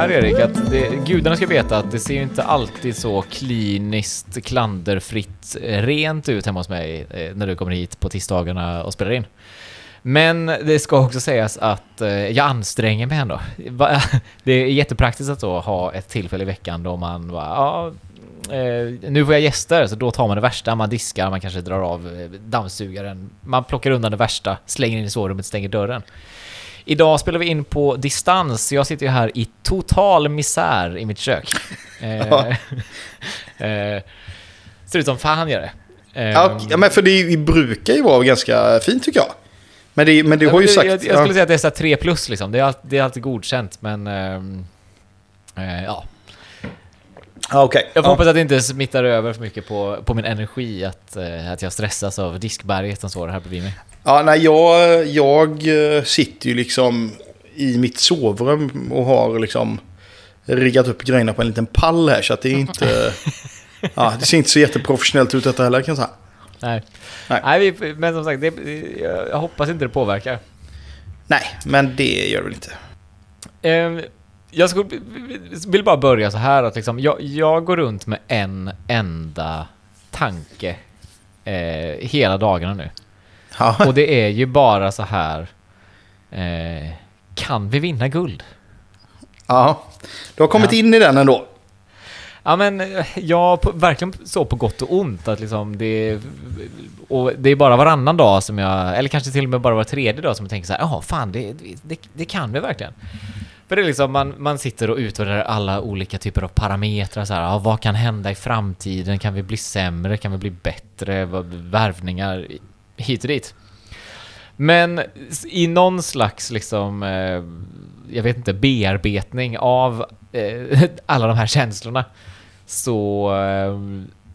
här Erik, att det, gudarna ska veta att det ser ju inte alltid så kliniskt, klanderfritt, eh, rent ut hemma hos mig eh, när du kommer hit på tisdagarna och spelar in. Men det ska också sägas att eh, jag anstränger mig ändå. Det är jättepraktiskt att då ha ett tillfälle i veckan då man bara, ja, eh, nu får jag gäster, så då tar man det värsta, man diskar, man kanske drar av eh, dammsugaren, man plockar undan det värsta, slänger in i sovrummet, stänger dörren. Idag spelar vi in på distans, jag sitter ju här i total misär i mitt kök. Eh, eh, ser ut som fan gör det. Eh, Ja, ja, men för det brukar ju vara ganska fint tycker jag. Men, det, men du har ju jag, sagt... Jag, jag skulle säga att det är så här 3 plus liksom, det är, det är alltid godkänt men... ehm, eh, ja. Okej. Jag hoppas att det inte smittar över för mycket på, på min energi, att, eh, att jag stressas av diskberget som står här bredvid mig. Ja, nej, jag, jag eh, sitter ju liksom i mitt sovrum och har liksom riggat upp grejerna på en liten pall här. Så att det är inte... ja, det ser inte så jätteprofessionellt ut detta heller kan jag säga. Nej. Nej. Nej. vi, men som sagt, det, jag, hoppas inte det påverkar. Nej, men det gör det väl inte. Ehm, jag skulle, vill bara börja så här att liksom, jag, jag går runt med en enda tanke eh, hela dagarna nu. Ja, Och det är ju bara så här. Eh, kan vi vinna guld? ja. du har kommit Ja. in i den ändå. Ja men eh, jag på, verkligen så på gott och ont att liksom det och det är bara varannan dag som jag, eller kanske till och med bara var tredje dag som jag tänker så här, ja fan det, det, det kan vi verkligen. För det är liksom, man, man sitter och utvärderar alla olika typer av parametrar så här, ja, vad kan hända i framtiden? Kan vi bli sämre? Kan vi bli bättre? Värvningar hit och dit. Men i någon slags liksom, eh, jag vet inte, bearbetning av eh, alla de här känslorna så eh,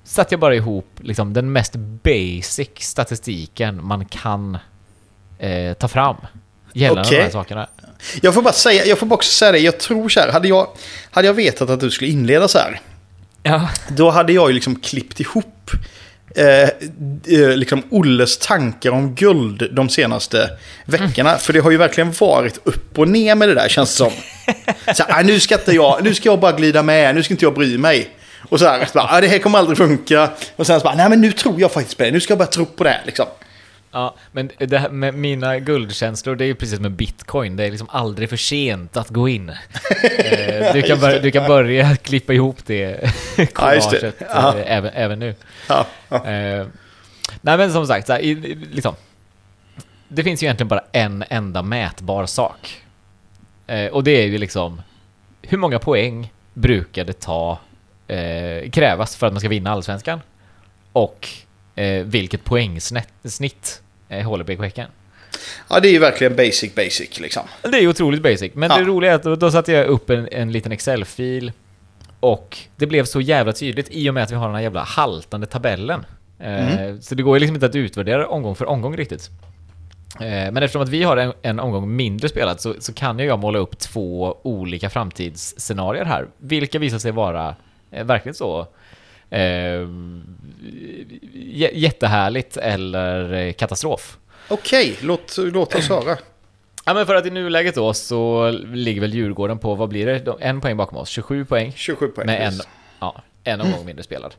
satte jag bara ihop liksom den mest basic statistiken man kan eh, ta fram gällande de Okej. här sakerna. Jag får bara säga, jag får också säga det, jag tror så här, hade jag, hade jag vetat att du skulle inleda så här, Ja, då hade jag ju liksom klippt ihop eh, eh, liksom Olles tankar om guld de senaste veckorna. För det har ju verkligen varit upp och ner med det där känns det som. Så här, "Ah, nu, ska inte jag, nu ska jag bara glida med, nu ska inte jag bry mig. Och så här, så bara, "Ah, det här kommer aldrig funka. Och sen så bara, nej men nu tror jag faktiskt på det, nu ska jag bara tro på det. här, Liksom. Ja, men det här med mina guldkänslor, det är ju precis med bitcoin. Det är liksom aldrig för sent att gå in. Eh, du, kan börja, du kan börja klippa ihop det collaget Ja. eh, även, även nu. Ja, ja. Eh, nej men som sagt, så här, liksom, det finns ju egentligen bara en enda mätbar sak. Och det är ju liksom, hur många poäng brukar det ta, krävas för att man ska vinna allsvenskan? Och eh, vilket poängsnitt eh, Häcken? ja, det är ju verkligen basic basic liksom. Det är ju otroligt basic, men Ja. det roliga är att då, då satte jag upp en, en liten Excel-fil och det blev så jävla tydligt i och med att vi har den här jävla haltande tabellen. Eh, Så det går ju liksom inte att utvärdera omgång för omgång riktigt. Eh, Men eftersom att vi har en, en omgång mindre spelat så, så kan ju jag måla upp två olika framtidsscenarier här, vilka visar sig vara eh, verkligen så eh, jättehärligt eller eh, katastrof. Okej, låt, låt oss höra. Ja men för att i nuläget då så ligger väl Djurgården på, vad blir det? De- En poäng bakom oss, 27 poäng. 27 poäng. Med en, ja, en omgång mindre spelad.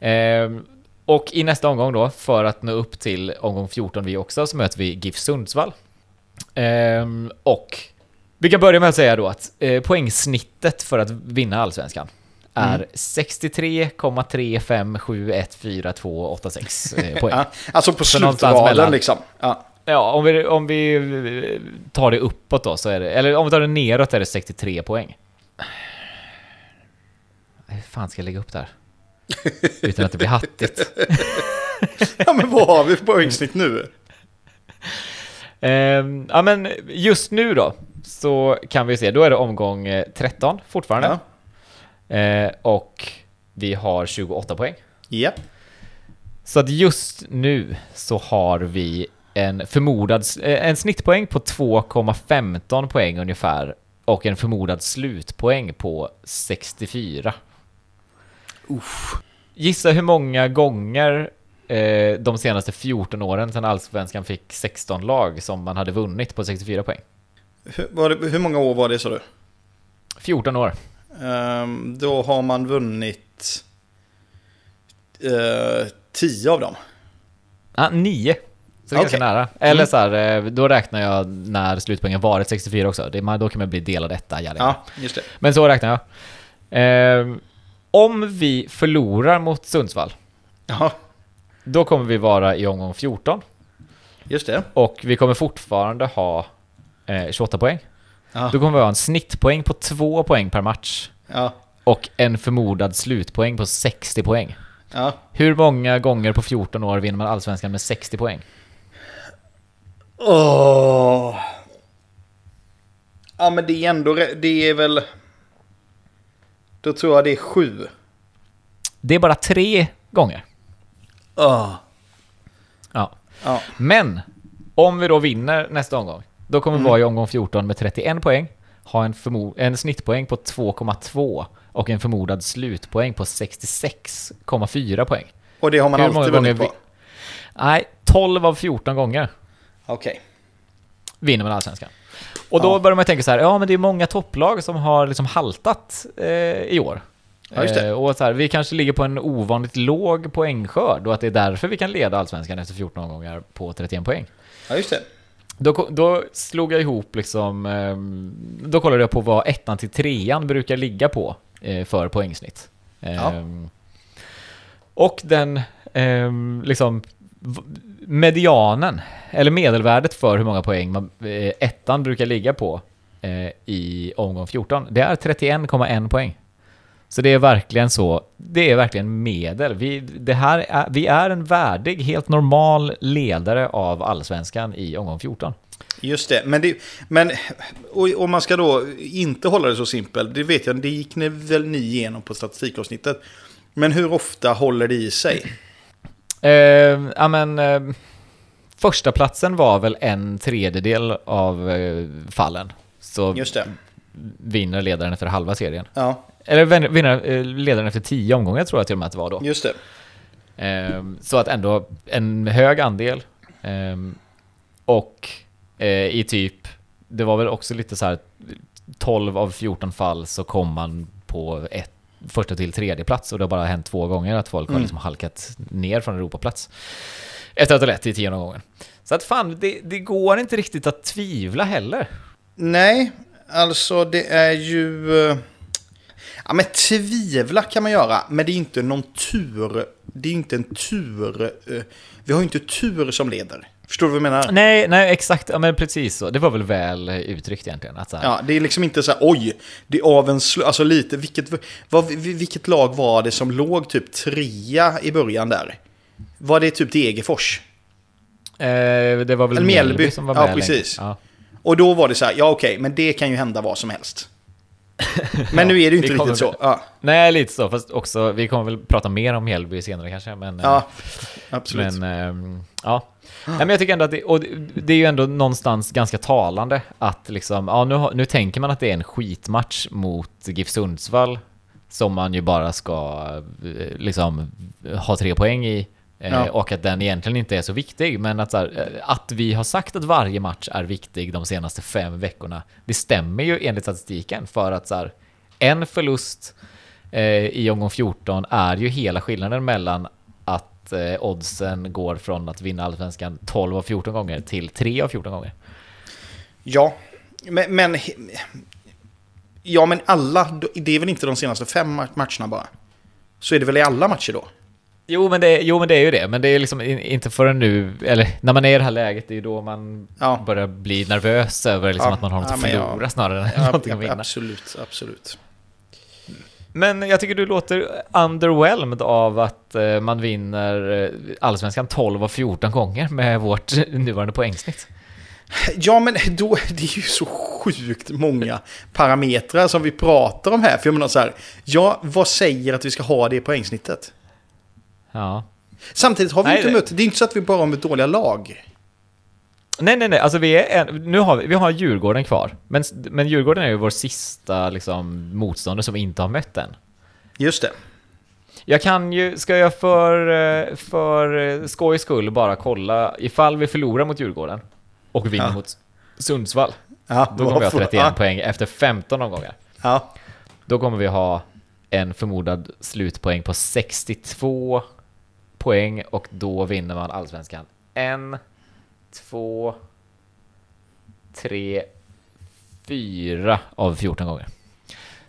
Ehm, och i nästa omgång då, för att nå upp till omgång 14 vi också, så möter vi GIF Sundsvall. Ehm, och vi kan börja med att säga då att eh, poängsnittet för att vinna allsvenskan är 63,35714286 eh, poäng. Ja, alltså på mellan- liksom. Ja. Ja, om vi, om vi eh, tar det uppåt då så är det, eller om vi tar det neråt är det 63 poäng. Hur fan ska jag lägga upp det här? Utan att det blir hattigt. ja, men vad har vi för poängsnitt nu? Ehm, ja men just nu då, så kan vi se, då är det omgång eh, 13 fortfarande. Eh, och vi har 28 poäng. Ja. Så att just nu så har vi en förmodad, eh, en snittpoäng på 2,15 poäng ungefär och en förmodad slutpoäng på 64. Gissa hur många gånger eh, de senaste 14 åren sedan Allsvenskan fick 16 lag som man hade vunnit på 64 poäng. Hur, det, hur många år var det så du? 14 år. Ehm, då har man vunnit eh, 10 av dem. Ah, 9. Så det är ganska Okej. nära. Eller Mm. så här, eh, då räknar jag när slutpoängen varit 64 också. Det, då kan man bli delad etta. Ja, just det. Men så räknar jag. Ehm, om vi förlorar mot Sundsvall, Ja, då kommer vi vara i omgång 14. just det. Och vi kommer fortfarande ha eh, 28 poäng. Ja, Då kommer vi ha en snittpoäng på 2 poäng per match. ja, Och en förmodad slutpoäng på 60 poäng. ja. Hur många gånger på 14 år vinner man Allsvenskan med 60 poäng? Åh. Ja, men det är ändå... Det är väl... Då tror jag det är sju. Det är bara tre gånger. Åh. Ja. Ja, Men om vi då vinner nästa omgång, då kommer vi vara i omgång 14 med 31 poäng, ha en, en snittpoäng på 2,2 och en förmodad slutpoäng på 66,4 poäng. och det har man Hur alltid vunnit på. Nej, 12 av 14 gånger Okej. vinner man Allsvenskan. Och då Ja. börjar man tänka så här, ja men det är många topplag som har liksom haltat eh, i år. Ja, just det. Eh, och så här, vi kanske ligger på en ovanligt låg poängskörd och att det är därför vi kan leda Allsvenskan efter 14 omgångar på 31 poäng. Ja, just det. Då, då slog jag ihop liksom, ehm, då kollade jag på vad ettan till trean brukar ligga på eh, för poängsnitt. Ja. Ehm, Och den, ehm, liksom, medianen, eller medelvärdet för hur många poäng man, eh, ettan brukar ligga på eh, i omgång 14, det är 31,1 poäng. Så det är verkligen så, det är verkligen medel. Vi, det här är, vi är en värdig, helt normal ledare av allsvenskan i omgång 14. Just det. Men, det, men och, om man ska då inte hålla det så simpelt, det vet jag, det gick ni väl ni igenom på statistikavsnittet. Men hur ofta håller det i sig? Eh, ja men, eh, första platsen var väl en tredjedel av eh, fallen. Så Just det. vinner ledaren efter halva serien. Ja, Eller vin- vinner eh, ledaren efter tio omgångar tror jag till och med att det var då. just det. Ehm, så att ändå en hög andel. Ehm, och eh, i typ, det var väl också lite så här 12 av 14 fall så kom man på ett, första till tredje plats och det har bara hänt två gånger att folk har Mm. liksom halkat ner från Europaplats. Efter att ha lett i tionde gången. Så att fan, det, det går inte riktigt att tvivla heller. Nej, alltså det är ju... Ja, men tvivla kan man göra, men det är inte någon tur. Det är inte en tur. eh, Vi har ju inte tur som leder. Förstår du vad jag menar? Nej, nej exakt, ja, men precis så. Det var väl väl uttryckt egentligen. Att så här, Ja, det är liksom inte så här, oj, det är av en sl- Alltså lite, vilket, vad, vilket lag var det som låg typ trea i början där? Var det typ Degerfors? Eh, det var väl Mjällby, som var Ja, med länge. precis. Ja. Och då var det så här, ja okej, men det kan ju hända vad som helst. Men nu är det ju inte riktigt så. väl- Ja, Nej, lite så. Fast också, vi kommer väl prata mer om Mjällby senare kanske. Men, eh, ja absolut. men ehm, ja. Nej, men jag tycker ändå att det, och det, är ju ändå någonstans ganska talande att liksom, ja nu, nu tänker man att det är en skitmatch mot GIF Sundsvall som man ju bara ska eh, liksom ha tre poäng i. eh, Ja. Och att den egentligen inte är så viktig, men att, så här, eh, att vi har sagt att varje match är viktig de senaste fem veckorna, det stämmer ju enligt statistiken för att så här, en förlust eh, i omgång 14 är ju hela skillnaden mellan att eh, oddsen går från att vinna allsvenskan 12 av 14 gånger till 3 av 14 gånger. Ja, men, men... Ja, men alla, det är väl inte de senaste fem ma- matcherna bara? Så är det väl i alla matcher då? Jo men, det, jo men det är ju det, men det är liksom in- inte förrän nu, eller när man är i det här läget, det är ju då man Ja. börjar bli nervös över liksom Ja, att man har något ja, att förlora snarare än Ja, någonting att vinna. absolut, absolut. Men jag tycker du låter underwhelmed av att eh, man vinner eh, allsvenskan 12 av 14 gånger med vårt nuvarande poängsnitt. Ja, men då, det är ju så sjukt många parametrar som vi pratar om här. För jag menar så här, ja, vad säger att vi ska ha det poängsnittet? Ja. Samtidigt har vi Nej, inte mött, det är inte så att vi bara har mött dåliga lag. Nej, nej, nej, alltså vi är nu har vi, vi har Djurgården kvar. Men, men Djurgården är ju vår sista liksom, motståndare som vi inte har mött än. Just det. Jag kan ju, ska jag för, eh, för eh, skojs skull bara kolla ifall vi förlorar mot Djurgården och vinner Ja. mot Sundsvall. Ja, Då kommer vi ha vad får- 31 ja, poäng efter 15 omgångar. Ja. Då kommer vi ha en förmodad slutpoäng på 62 poäng och då vinner man allsvenskan. En, två, tre, fyra av 14 gånger.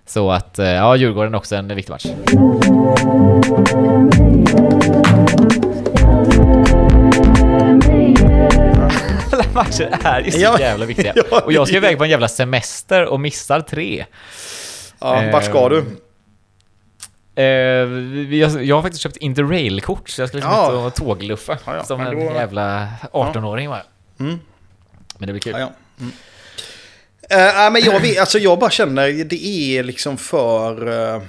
Så att, eh, ja, Djurgården är också en viktig match. Alla matcher är ju så Ja, jävla viktiga. ja, Och jag ska iväg på en jävla semester och missar tre. ja vart ska du? Eh, jag, jag har faktiskt köpt Interrail-kort, så jag ska liksom Ja. ut och tågluffa Ja, ja, som men en då- jävla 18-åring bara. Mm. Men det blir kul. Ja. Mm. Nej, men jag, vet, alltså jag bara känner det är liksom för... eh,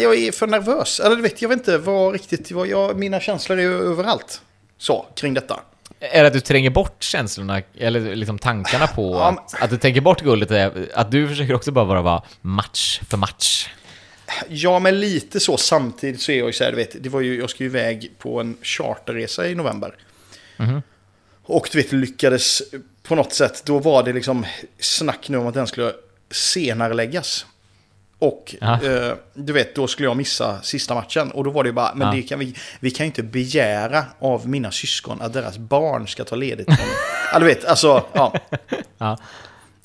jag är för nervös. Eller du vet, jag vet inte vad riktigt... Vad jag, mina känslor är överallt. Så, kring detta. Är det att du tränger bort känslorna, eller liksom tankarna på Ja, men- att, att du tänker bort guldet, är, att du försöker också bara vara match för match? Ja, men lite så. Samtidigt så är jag ju så här, du vet, det var ju, jag ska ju iväg på en charterresa i november. Mhm. Och du vet, lyckades på något sätt, då var det liksom snack nu om att den skulle senarläggas. Och Ja. eh, du vet, då skulle jag missa sista matchen. Och då var det ju bara, men Ja. det kan vi, vi kan ju inte begära av mina syskon att deras barn ska ta ledigt. Ja, du vet, alltså, ja. Ja.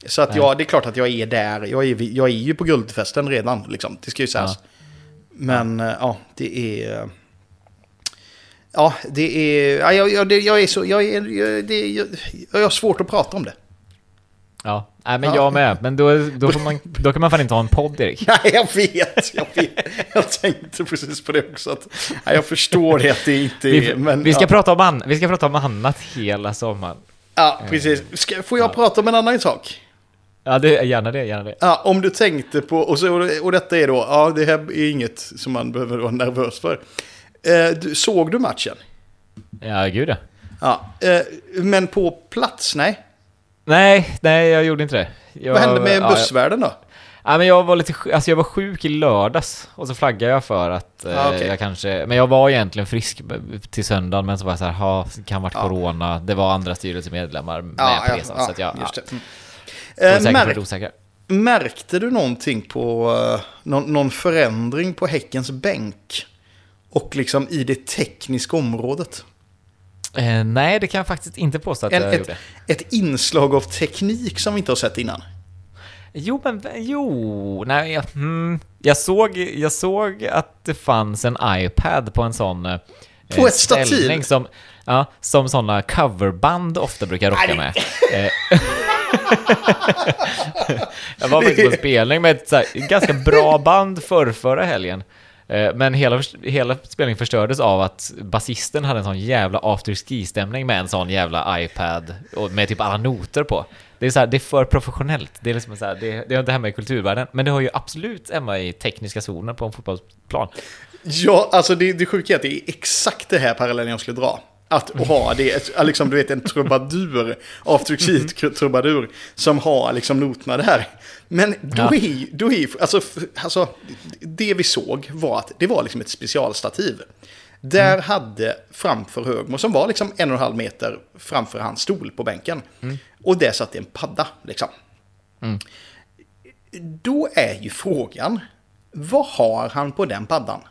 Så att jag, det är klart att jag är där. Jag är, jag är ju på guldfesten redan, liksom. Det ska ju sägas. Men eh, ja, det är... Ja, det är... Ja, jag, jag, jag är så... Jag, är, jag, det, jag, jag har svårt att prata om det. Ja, nej men Ja. jag med. Men då, då, får man, då kan man fan inte ha en podd, Erik. Nej, jag vet. Jag, vet. jag tänkte precis på det också. Att, ja, jag förstår det att det inte är... Vi, men, vi, ska ja. prata om an, vi ska prata om annat hela sommaren. ja, precis. Ska, får jag prata om en annan sak? Ja, det, gärna det, gärna det. Ja, om du tänkte på, och, så, och detta är då, ja det här är inget som man behöver vara nervös för. Eh, du, såg du matchen? Ja, gud ja. Ja, eh, men på plats, nej. Nej, nej, jag gjorde inte det. Jag, Vad hände med ja, bussvärden då? Ja, men jag var lite, alltså jag var sjuk i lördags och så flaggade jag för att eh, Ja, okej. jag kanske, men jag var egentligen frisk till söndagen men så var jag så här, ha, kan varit Ja. corona, det var andra styrelsemedlemmar med Ja, på resan ja, så att jag, just det. Eh, märk, märkte du någonting på eh, någon, någon förändring på Häckens bänk? Och liksom i det tekniska området? Eh, nej, det kan jag faktiskt inte påstå att En, jag ett, gjorde. ett inslag av teknik som vi inte har sett innan. Jo, men jo, nej, jag, mm, jag, såg, jag såg att det fanns en iPad på en sån eh, På ett stativ? Som, ja, som sådana coverband ofta brukar rocka med. Jag var faktiskt på spelning med ett här, ganska bra band förr, förra helgen. Eh, Men hela, hela spelningen förstördes av att basisten hade en sån jävla afterski-stämning med en sån jävla iPad och med typ alla noter på. Det är, så här, det är för professionellt. Det är liksom så här, det, det har inte hemma i kulturvärlden. Men det har ju absolut hemma i tekniska zonen på en fotbollsplan. Ja, alltså det, det sjuka är att det är exakt det här parallellen jag skulle dra. Att ha det, liksom du vet en trubadur, afterexit trubadur, som har liksom noterna där. Men då Ja. är då är alltså, alltså, det vi såg var att det var liksom ett specialstativ. Där hade framför Högmo, som var liksom en och en halv meter framför hans stol på bänken. Och där satt en padda liksom. Då är ju frågan, vad har han på den paddan?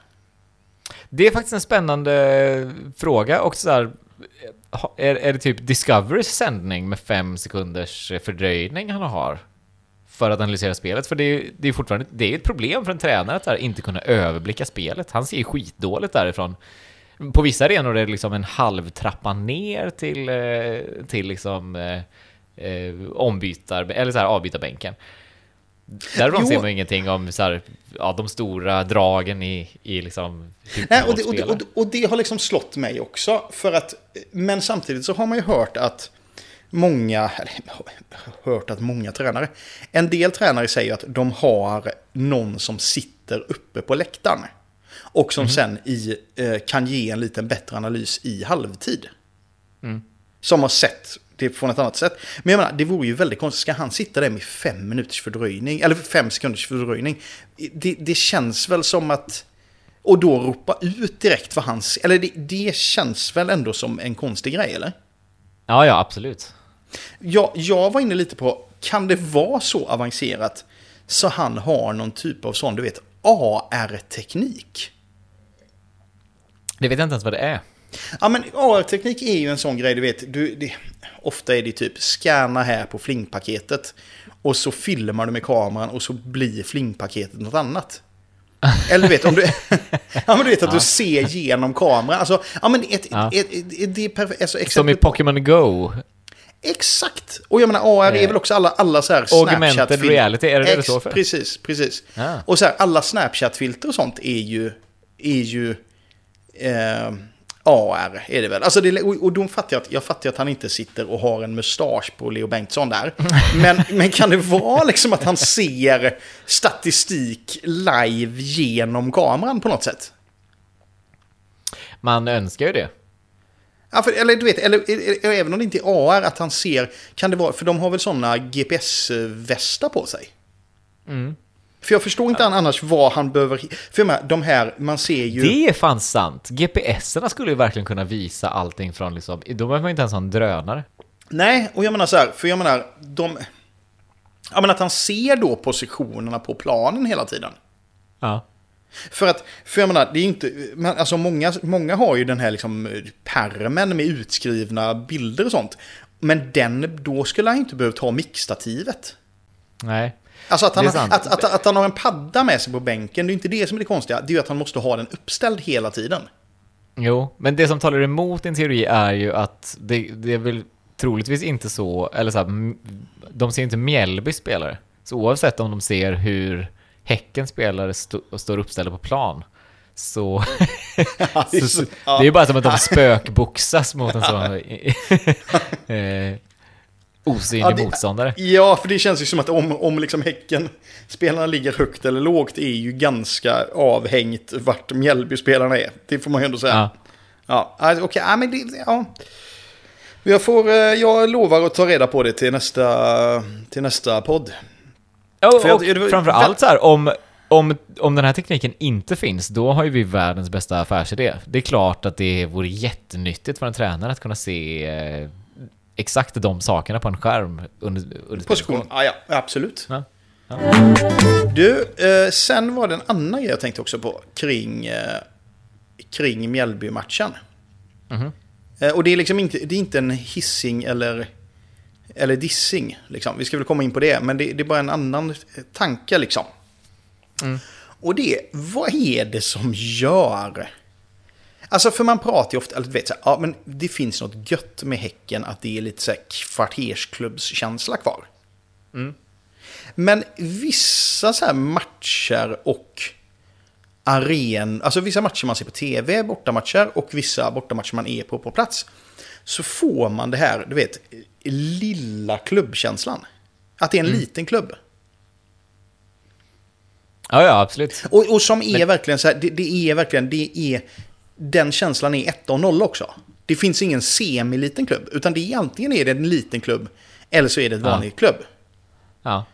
Det är faktiskt en spännande eh, fråga och så här, är, är det typ Discoverys sändning med fem sekunders eh, fördröjning han har? För att analysera spelet, för det är, det är fortfarande det är ett problem för en tränare att här, inte kunna överblicka spelet. Han ser ju skitdåligt därifrån. På vissa arenor är det liksom en halv trappa ner till, eh, till liksom eh, eh, ombytar, eller så här avbytarbänken. Därifrån Jo. ser man ingenting om så här, ja, de stora dragen i, i liksom hur Nej, och, det, och, det, och, det, och det har liksom slått mig också. För att, men samtidigt så har man ju hört att många, eller hört att många tränare, en del tränare säger att de har någon som sitter uppe på läktaren. Och som sen i, eh, kan ge en liten bättre analys i halvtid. Som har sett det på ett annat sätt. Men jag menar, det vore ju väldigt konstigt. Ska han sitta där med fem minuters fördröjning? Eller fem sekunders fördröjning? Det, det känns väl som att... Och då ropa ut direkt vad han... s- Eller det, det känns väl ändå som en konstig grej, eller? Ja, ja, absolut. Jag, jag var inne lite på, kan det vara så avancerat så han har någon typ av sån, du vet, AR-teknik. Det vet jag inte ens vad det är. Ja men AR-teknik är ju en sån grej, du vet, du, det, ofta är det typ scanna här på flingpaketet och så filmar du med kameran och så blir flingpaketet något annat. Eller du vet, om du, ja, men du vet att du ser genom kameran. Alltså, ja, men ett, Ja. ett, ett, det är perfekt. Alltså, Som i Pokémon Go. Exakt! Och jag menar, AR är Eh, väl också alla, alla så här Augmented reality, är det det det Ex- står för? Precis, precis. Ja. Och så här, alla Snapchat-filter och sånt är ju, är ju eh, AR, är det väl. Alltså det, och, och då fattar jag, att, jag fattar att han inte sitter och har en mustasch på Leo Bengtsson där. Men, men kan det vara liksom att han ser statistik live genom kameran på något sätt? Man önskar ju det. Ja, för, eller du vet, eller, eller även om det inte är AR, att han ser, kan det vara, för de har väl sådana GPS-västar på sig? Mm. För jag förstår inte annars vad han behöver, för menar, de här, man ser ju... Det är fan sant. GPS-erna skulle ju verkligen kunna visa allting från liksom, då behöver man inte ens ha en drönare. Nej, och jag menar så här, för jag menar, de... Ja, men att han ser då positionerna på planen hela tiden. Ja. För att, för jag menar, det är inte, men alltså många, många har ju den här liksom permen med utskrivna bilder och sånt. Men den, då skulle han inte behövt ha mixstativet. Nej. Alltså att han, har, att, att, att han har en padda med sig på bänken, det är inte det som är det konstiga. Det är ju att han måste ha den uppställd hela tiden. Jo, men det som talar emot din teori är ju att det, det är väl troligtvis inte så, eller så här, de ser inte Mjällby spelare. Så oavsett om de ser hur Häcken spelare sto, står uppställda på plan, så, det är så, så- det är ju bara som att de spökboxas mot en sån eh, osynlig Ja, det- motståndare. Ja, för det känns ju som att om, om liksom Häcken spelarna ligger högt eller lågt är ju ganska avhängt vart Mjällby-spelarna är. Det får man ju ändå säga. Ja. Ja, alltså, okej, ja, men det, ja. Jag, får, eh, jag lovar att ta reda på det till nästa, till nästa podd. Ja, För jag- och det var- framför allt så här, om, om, om den här tekniken inte finns, då har ju vi världens bästa affärsidé. Det är klart att det vore jättenyttigt för en tränare att kunna se eh, exakt de sakerna på en skärm under, under Position, spelgång. ja, ja absolut. Ja. Du, eh, sen var det en annan grej jag tänkte också på kring, eh, kring Mjällby-matchen. Mhm. Eh, och det är liksom inte, det är inte en hissing eller, eller dissing. Liksom. Vi ska väl komma in på det, men det, det är bara en annan tanke liksom. Mm. Och det vad är det som gör... Alltså för man pratar ju ofta, eller du vet så här, ja men det finns något gött med Häcken att det är lite så här kvartersklubbskänsla kvar. Men vissa så här matcher och aren, alltså vissa matcher man ser på tv, bortamatcher och vissa bortamatcher man är på på plats. Så får man det här, du vet, lilla klubbkänslan. Att det är en liten klubb. Ja, ja, absolut. Och, och som är verkligen så här, det, det är verkligen, det är, den känslan är 1 och 0 också. Det finns ingen semi-liten klubb, utan det är antingen är det en liten klubb, eller så är det ett Ja. vanligt klubb. Ja.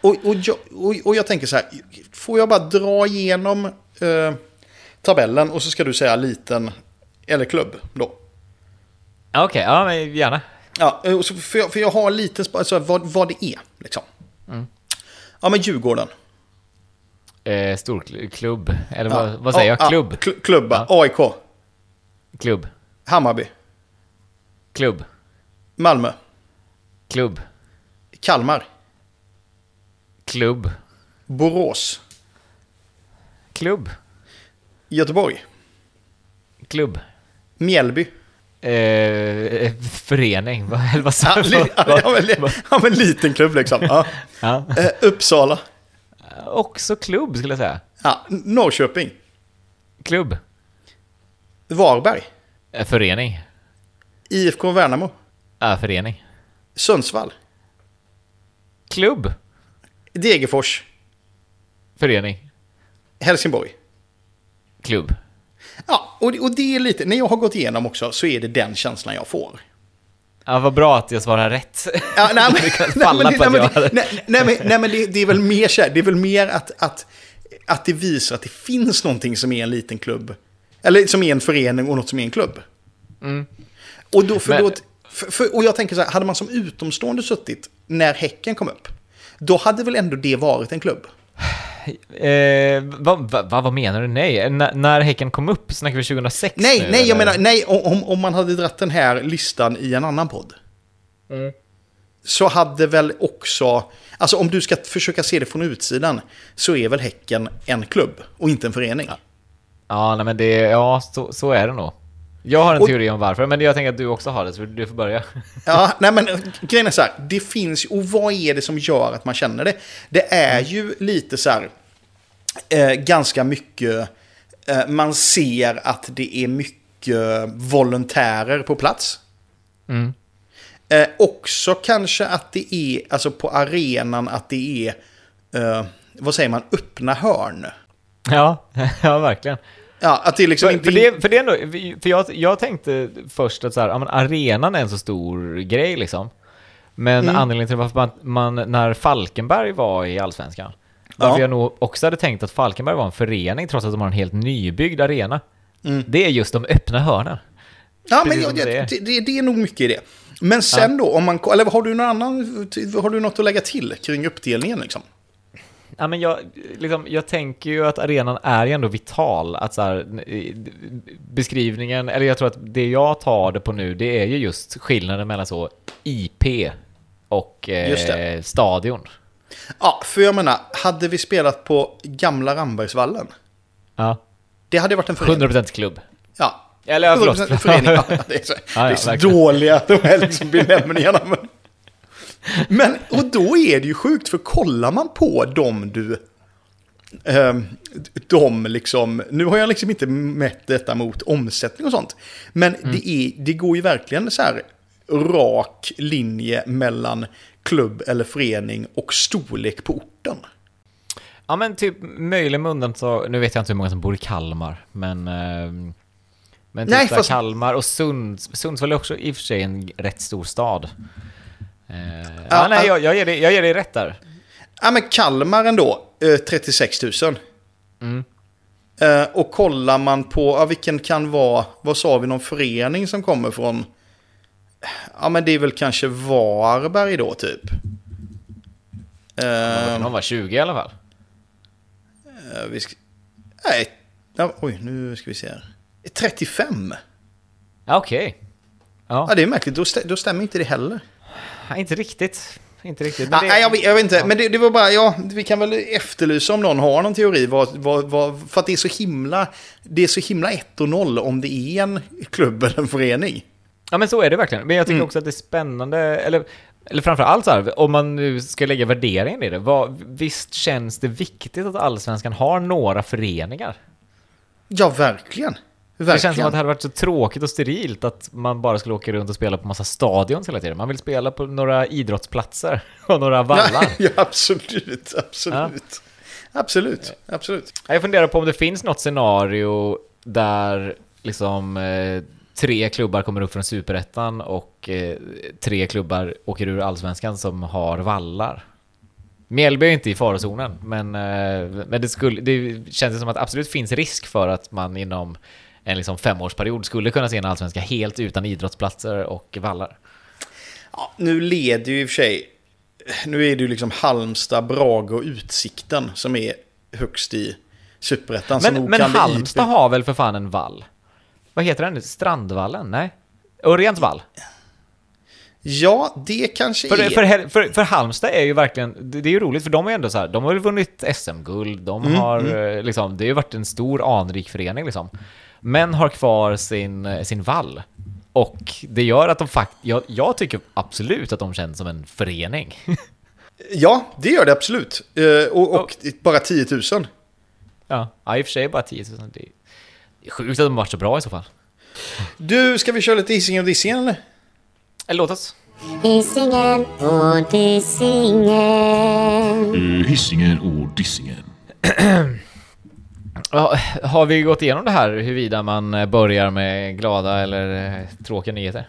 Och, och, jag, och, och jag tänker så här, får jag bara dra igenom eh, tabellen och så ska du säga liten eller klubb då? Ja, Okej, ja, men gärna. Ja, för, jag, för jag har lite, alltså vad, vad det är liksom. Ja, men Djurgården. Eh, storklubb, eller Ja. vad, vad säger Ja, jag? Klubb? Ja, kl- klubba. AIK. Klubb. Hammarby. Klubb. Malmö. Klubb. Kalmar. Klubb. Borås. Klubb. Göteborg. Klubb. Mjällby. Eh, förening, vad, vad sa Ja, li, ja, men, ja, men liten klubb liksom. Ja. Ja. Eh, Uppsala. Också klubb skulle jag säga. Ja, Norrköping. Klubb. Varberg. Eh, förening. IFK Värnamo. Ja, förening. Sundsvall. Klubb. Degerfors. Förening. Helsingborg. Klubb. Ja, och, det- och det är lite, när jag har gått igenom också så är det den känslan jag får. Ja, vad bra att jag svarar rätt. Ja, nej, men, nej, men, på nej, men, jag nej, nej, men, nej, men det, det är väl mer så här, det är väl mer att, att, att det visar att det finns någonting som är en liten klubb. Eller som är en förening och något som är en klubb. Och, då, för Men- då, för, för, och jag tänker så här, hade man som utomstående suttit när Häcken kom upp, Då hade väl ändå det varit en klubb? Eh, vad, vad, vad menar du? Nej, N när Häcken kom upp, snackar vi 2006 Nej, nu, nej, jag menar, nej, om, om man hade dratt den här listan i en annan podd. Mm. Så hade väl också, alltså om du ska försöka se det från utsidan, så är väl Häcken en klubb och inte en förening. Ja, nej men det, ja, så, så är det nog. Jag har en teori om varför, men jag tänker att du också har det, så du får börja. Ja, nej men grejen är så här, det finns, och vad är det som gör att man känner det? Det är ju lite så här, eh, ganska mycket, eh, man ser att det är mycket volontärer på plats. Mm. Eh, också kanske att det är, alltså på arenan, att det är, eh, vad säger man, öppna hörn. Ja, ja verkligen. Ja, att det liksom För, inte... för, det, för det ändå, för jag, jag tänkte först att så här, ja, men arenan är en så stor grej liksom. Men Mm. anledningen till varför man, man, när Falkenberg var i Allsvenskan, varför Ja. jag nog också hade tänkt att Falkenberg var en förening trots att de har en helt nybyggd arena. Mm. Det är just de öppna hörnen. Ja, men Precis jag, det är. det, det, det är nog mycket i det. Men sen då, om man, eller har du någon annan, har du något att lägga till kring uppdelningen liksom? Ja, men jag, liksom, jag tänker ju att arenan är ju ändå vital. Att så här, beskrivningen, eller jag tror att det jag tar det på nu, det är ju just skillnaden mellan så IP och eh, stadion. Ja, för jag menar, hade vi spelat på gamla Rambergsvallen, Ja, det hade varit en förening. 100% klubb. Ja. Eller ja, förlåt. 100% förening. Ja, det är så, ja, det är så verkligen. dåliga de här liksom benämningarna. Men, men, och då är det ju sjukt, för kollar man på dem du... ehm, de liksom, nu har jag liksom inte mätt detta mot omsättning och sånt. Men Mm. det, är, det går ju verkligen så här rak linje mellan klubb eller förening och storlek på orten. Ja, men typ möjligen med undantag, nu vet jag inte hur många som bor i Kalmar, men... ehm, men typ Nej, fast- Kalmar och Sunds, Sundsvall är också i och för sig en rätt stor stad. Eh, ja, Ja, nej, ja. jag, jag, ger dig, jag ger dig rätt där. Ja, men Kalmar ändå, eh, 36 000. Mm. Eh, och kollar man på, ja, vilken kan vara, vad sa vi, någon förening som kommer från, ja men det är väl kanske Varberg då typ. Eh, De var 20 i alla fall. eh, vi ska, nej, ja, oj nu ska vi se här. 35? Ja, Okej. Ja, Ja, det är märkligt, då, stä, då stämmer inte det heller. inte riktigt. Inte riktigt. Ja, det- nej, jag, vet- jag vet inte, men det, det var bara, ja, vi kan väl efterlysa om någon har någon teori. Vad, vad, vad, för att det är så himla, det är så himla 1 och 0 om det är en klubb eller en förening. Ja men så är det verkligen. Men jag tycker Mm. också att det är spännande, eller, eller framförallt så här, om man nu ska lägga värderingen i det, vad, visst känns det viktigt att Allsvenskan har några föreningar? Ja, verkligen. Verkligen. Det känns som att det hade varit så tråkigt och sterilt att man bara skulle åka runt och spela på massa stadions hela tiden. Man vill spela på några idrottsplatser och några vallar. ja, absolut, absolut. Absolut, absolut. Jag funderar på om det finns något scenario där liksom eh, tre klubbar kommer upp från superettan och eh, tre klubbar åker ur allsvenskan som har vallar. Mjällby är inte i farozonen, men, eh, men det, skulle, det känns som att absolut finns risk för att man inom en liksom femårsperiod skulle kunna se en allsvenska helt utan idrottsplatser och vallar. Ja, nu leder ju i och för sig, nu är det ju liksom Halmstad, Brage och Utsikten som är högst i superettan. Men, men Halmstad har väl för fan en vall? Vad heter den? Strandvallen? Nej? Örjans vall? Ja, det kanske För, är... för, för, för Halmstad är ju verkligen, det, det är ju roligt för de är ju ändå så här, de har ju vunnit SM-guld, de Mm, har eh, liksom, det har ju varit en stor anrik förening liksom. Men har kvar sin, eh, sin vall. Och det gör att de faktiskt, jag, jag tycker absolut att de känns som en förening. Ja, det gör det absolut. Eh, och, och bara 10 000. ja, i och för sig bara 10 000. Det sjukt att de varit så bra i så fall. Du, ska vi köra lite Hisingen och Dissingen eller? Eller låt oss. Hisingen och Dissingen. Hisingen och Dissingen. Har vi gått igenom det här huruvida man börjar med glada eller eh, tråkiga nyheter?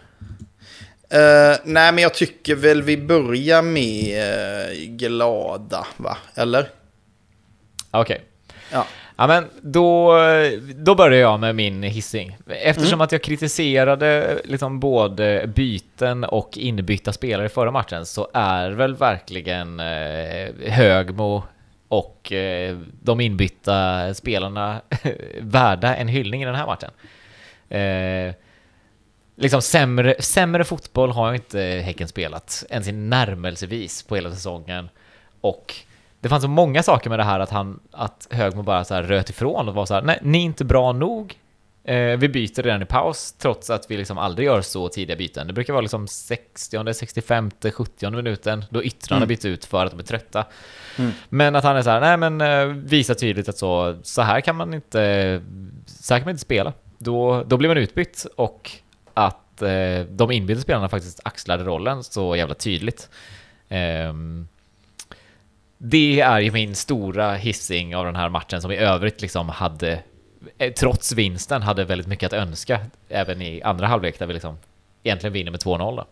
Eh, nej, men jag tycker väl vi börjar med eh, glada, va? Eller? Okej. Ja. Ja, Ja men då, då börjar jag med min hissing. Eftersom att jag kritiserade liksom både byten och inbytta spelare förra matchen så är väl verkligen eh, Högmo och eh, de inbytta spelarna värda en hyllning i den här matchen. Eh, liksom sämre, sämre fotboll har inte Häcken spelat, ens i närmelsevis på hela säsongen. Och det fanns så många saker med det här att han, att Högmo bara så här röt ifrån och var så här, nej, ni är inte bra nog. Eh, vi byter redan i paus, trots att vi liksom aldrig gör så tidiga byten. Det brukar vara liksom 60, 65, 70 minuten, då yttrarna Mm. byts ut för att de är trötta. Mm. Men att han är så här, nej men eh, visa tydligt att så, så här kan man inte, så här kan man inte spela. Då, då blir man utbytt och att eh, de inbytta spelarna faktiskt axlade rollen så jävla tydligt. Ehm, det är ju min stora hissing av den här matchen som i övrigt liksom hade, eh, trots vinsten, hade väldigt mycket att önska även i andra halvlek där vi liksom egentligen vinner med 2-0 då.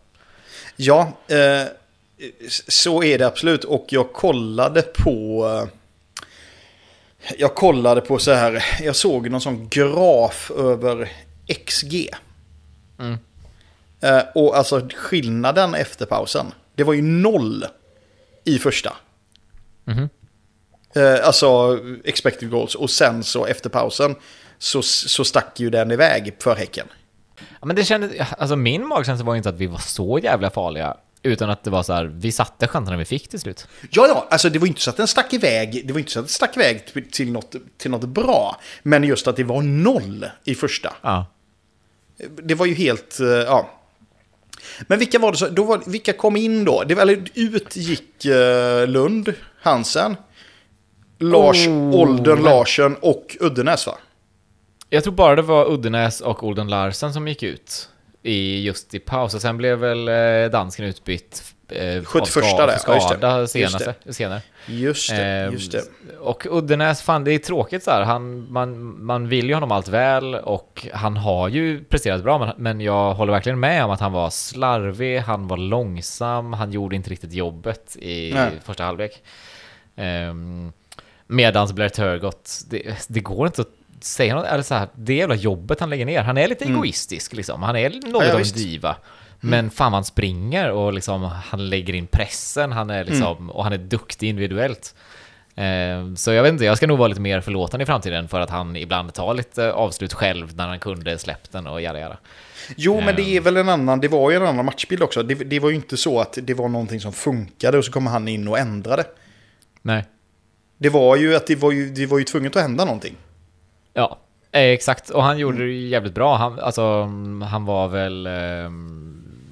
Ja, eh, så är det absolut. Och jag kollade på... eh, Jag kollade på så här, jag såg någon sån graf över XG. Mm. Eh, och alltså skillnaden efter pausen, det var ju noll i första. Mhm. Eh, alltså expected goals. Och sen så efter pausen så, så stack ju den iväg för Häcken. Ja, men det kändes, alltså min magkänsla var inte att vi var så jävla farliga, utan att det var så här, vi satte chanserna vi fick till slut. Ja, ja, alltså det var inte så att den stack iväg, det var inte så att den stack iväg till- till något, till något bra. Men just att det var noll i första. Ja. Det var ju helt, eh, ja. Men vilka var det så, då var, vilka kom in då? Det var, eller ut gick eh, Lund, Hansen, Lars, Oh, Olden Larsen och Uddenäs va? Jag tror bara det var Uddenäs och Olden Larsen som gick ut i just i paus, och sen blev väl eh, dansken utbytt eh, 71 av ska- där, för ja, just det. skada Just senaste, senare. Just det, Ehm, just det. Och Uddenäs, fan det är tråkigt så här. Han, man, man vill ju honom allt väl och han har ju presterat bra men, men jag håller verkligen med om att han var slarvig, han var långsam, han gjorde inte riktigt jobbet i Nej. första halvlek. Um, medans Blair Turgott, det, det går inte att säga något, eller så här, det jävla jobbet han lägger ner, han är lite egoistisk liksom, han är något Mm. Ja, av en. Mm. diva. Men fan han springer och liksom han lägger in pressen, han är liksom, Mm. och han är duktig individuellt. Eh, Så jag vet inte, jag ska nog vara lite mer förlåtande i framtiden för att han ibland tar lite avslut själv när han kunde släppt den och jada jada. Jo, men det är Ehm. väl en annan, det var ju en annan matchbild också. Det, det var ju inte så att det var någonting som funkade och så kommer han in och ändrade. Nej. Det var ju att det var ju, det var ju tvunget att hända någonting. Ja, eh, exakt. Och han gjorde Mm. det jävligt bra. Han, alltså, mm, han var väl... ehm,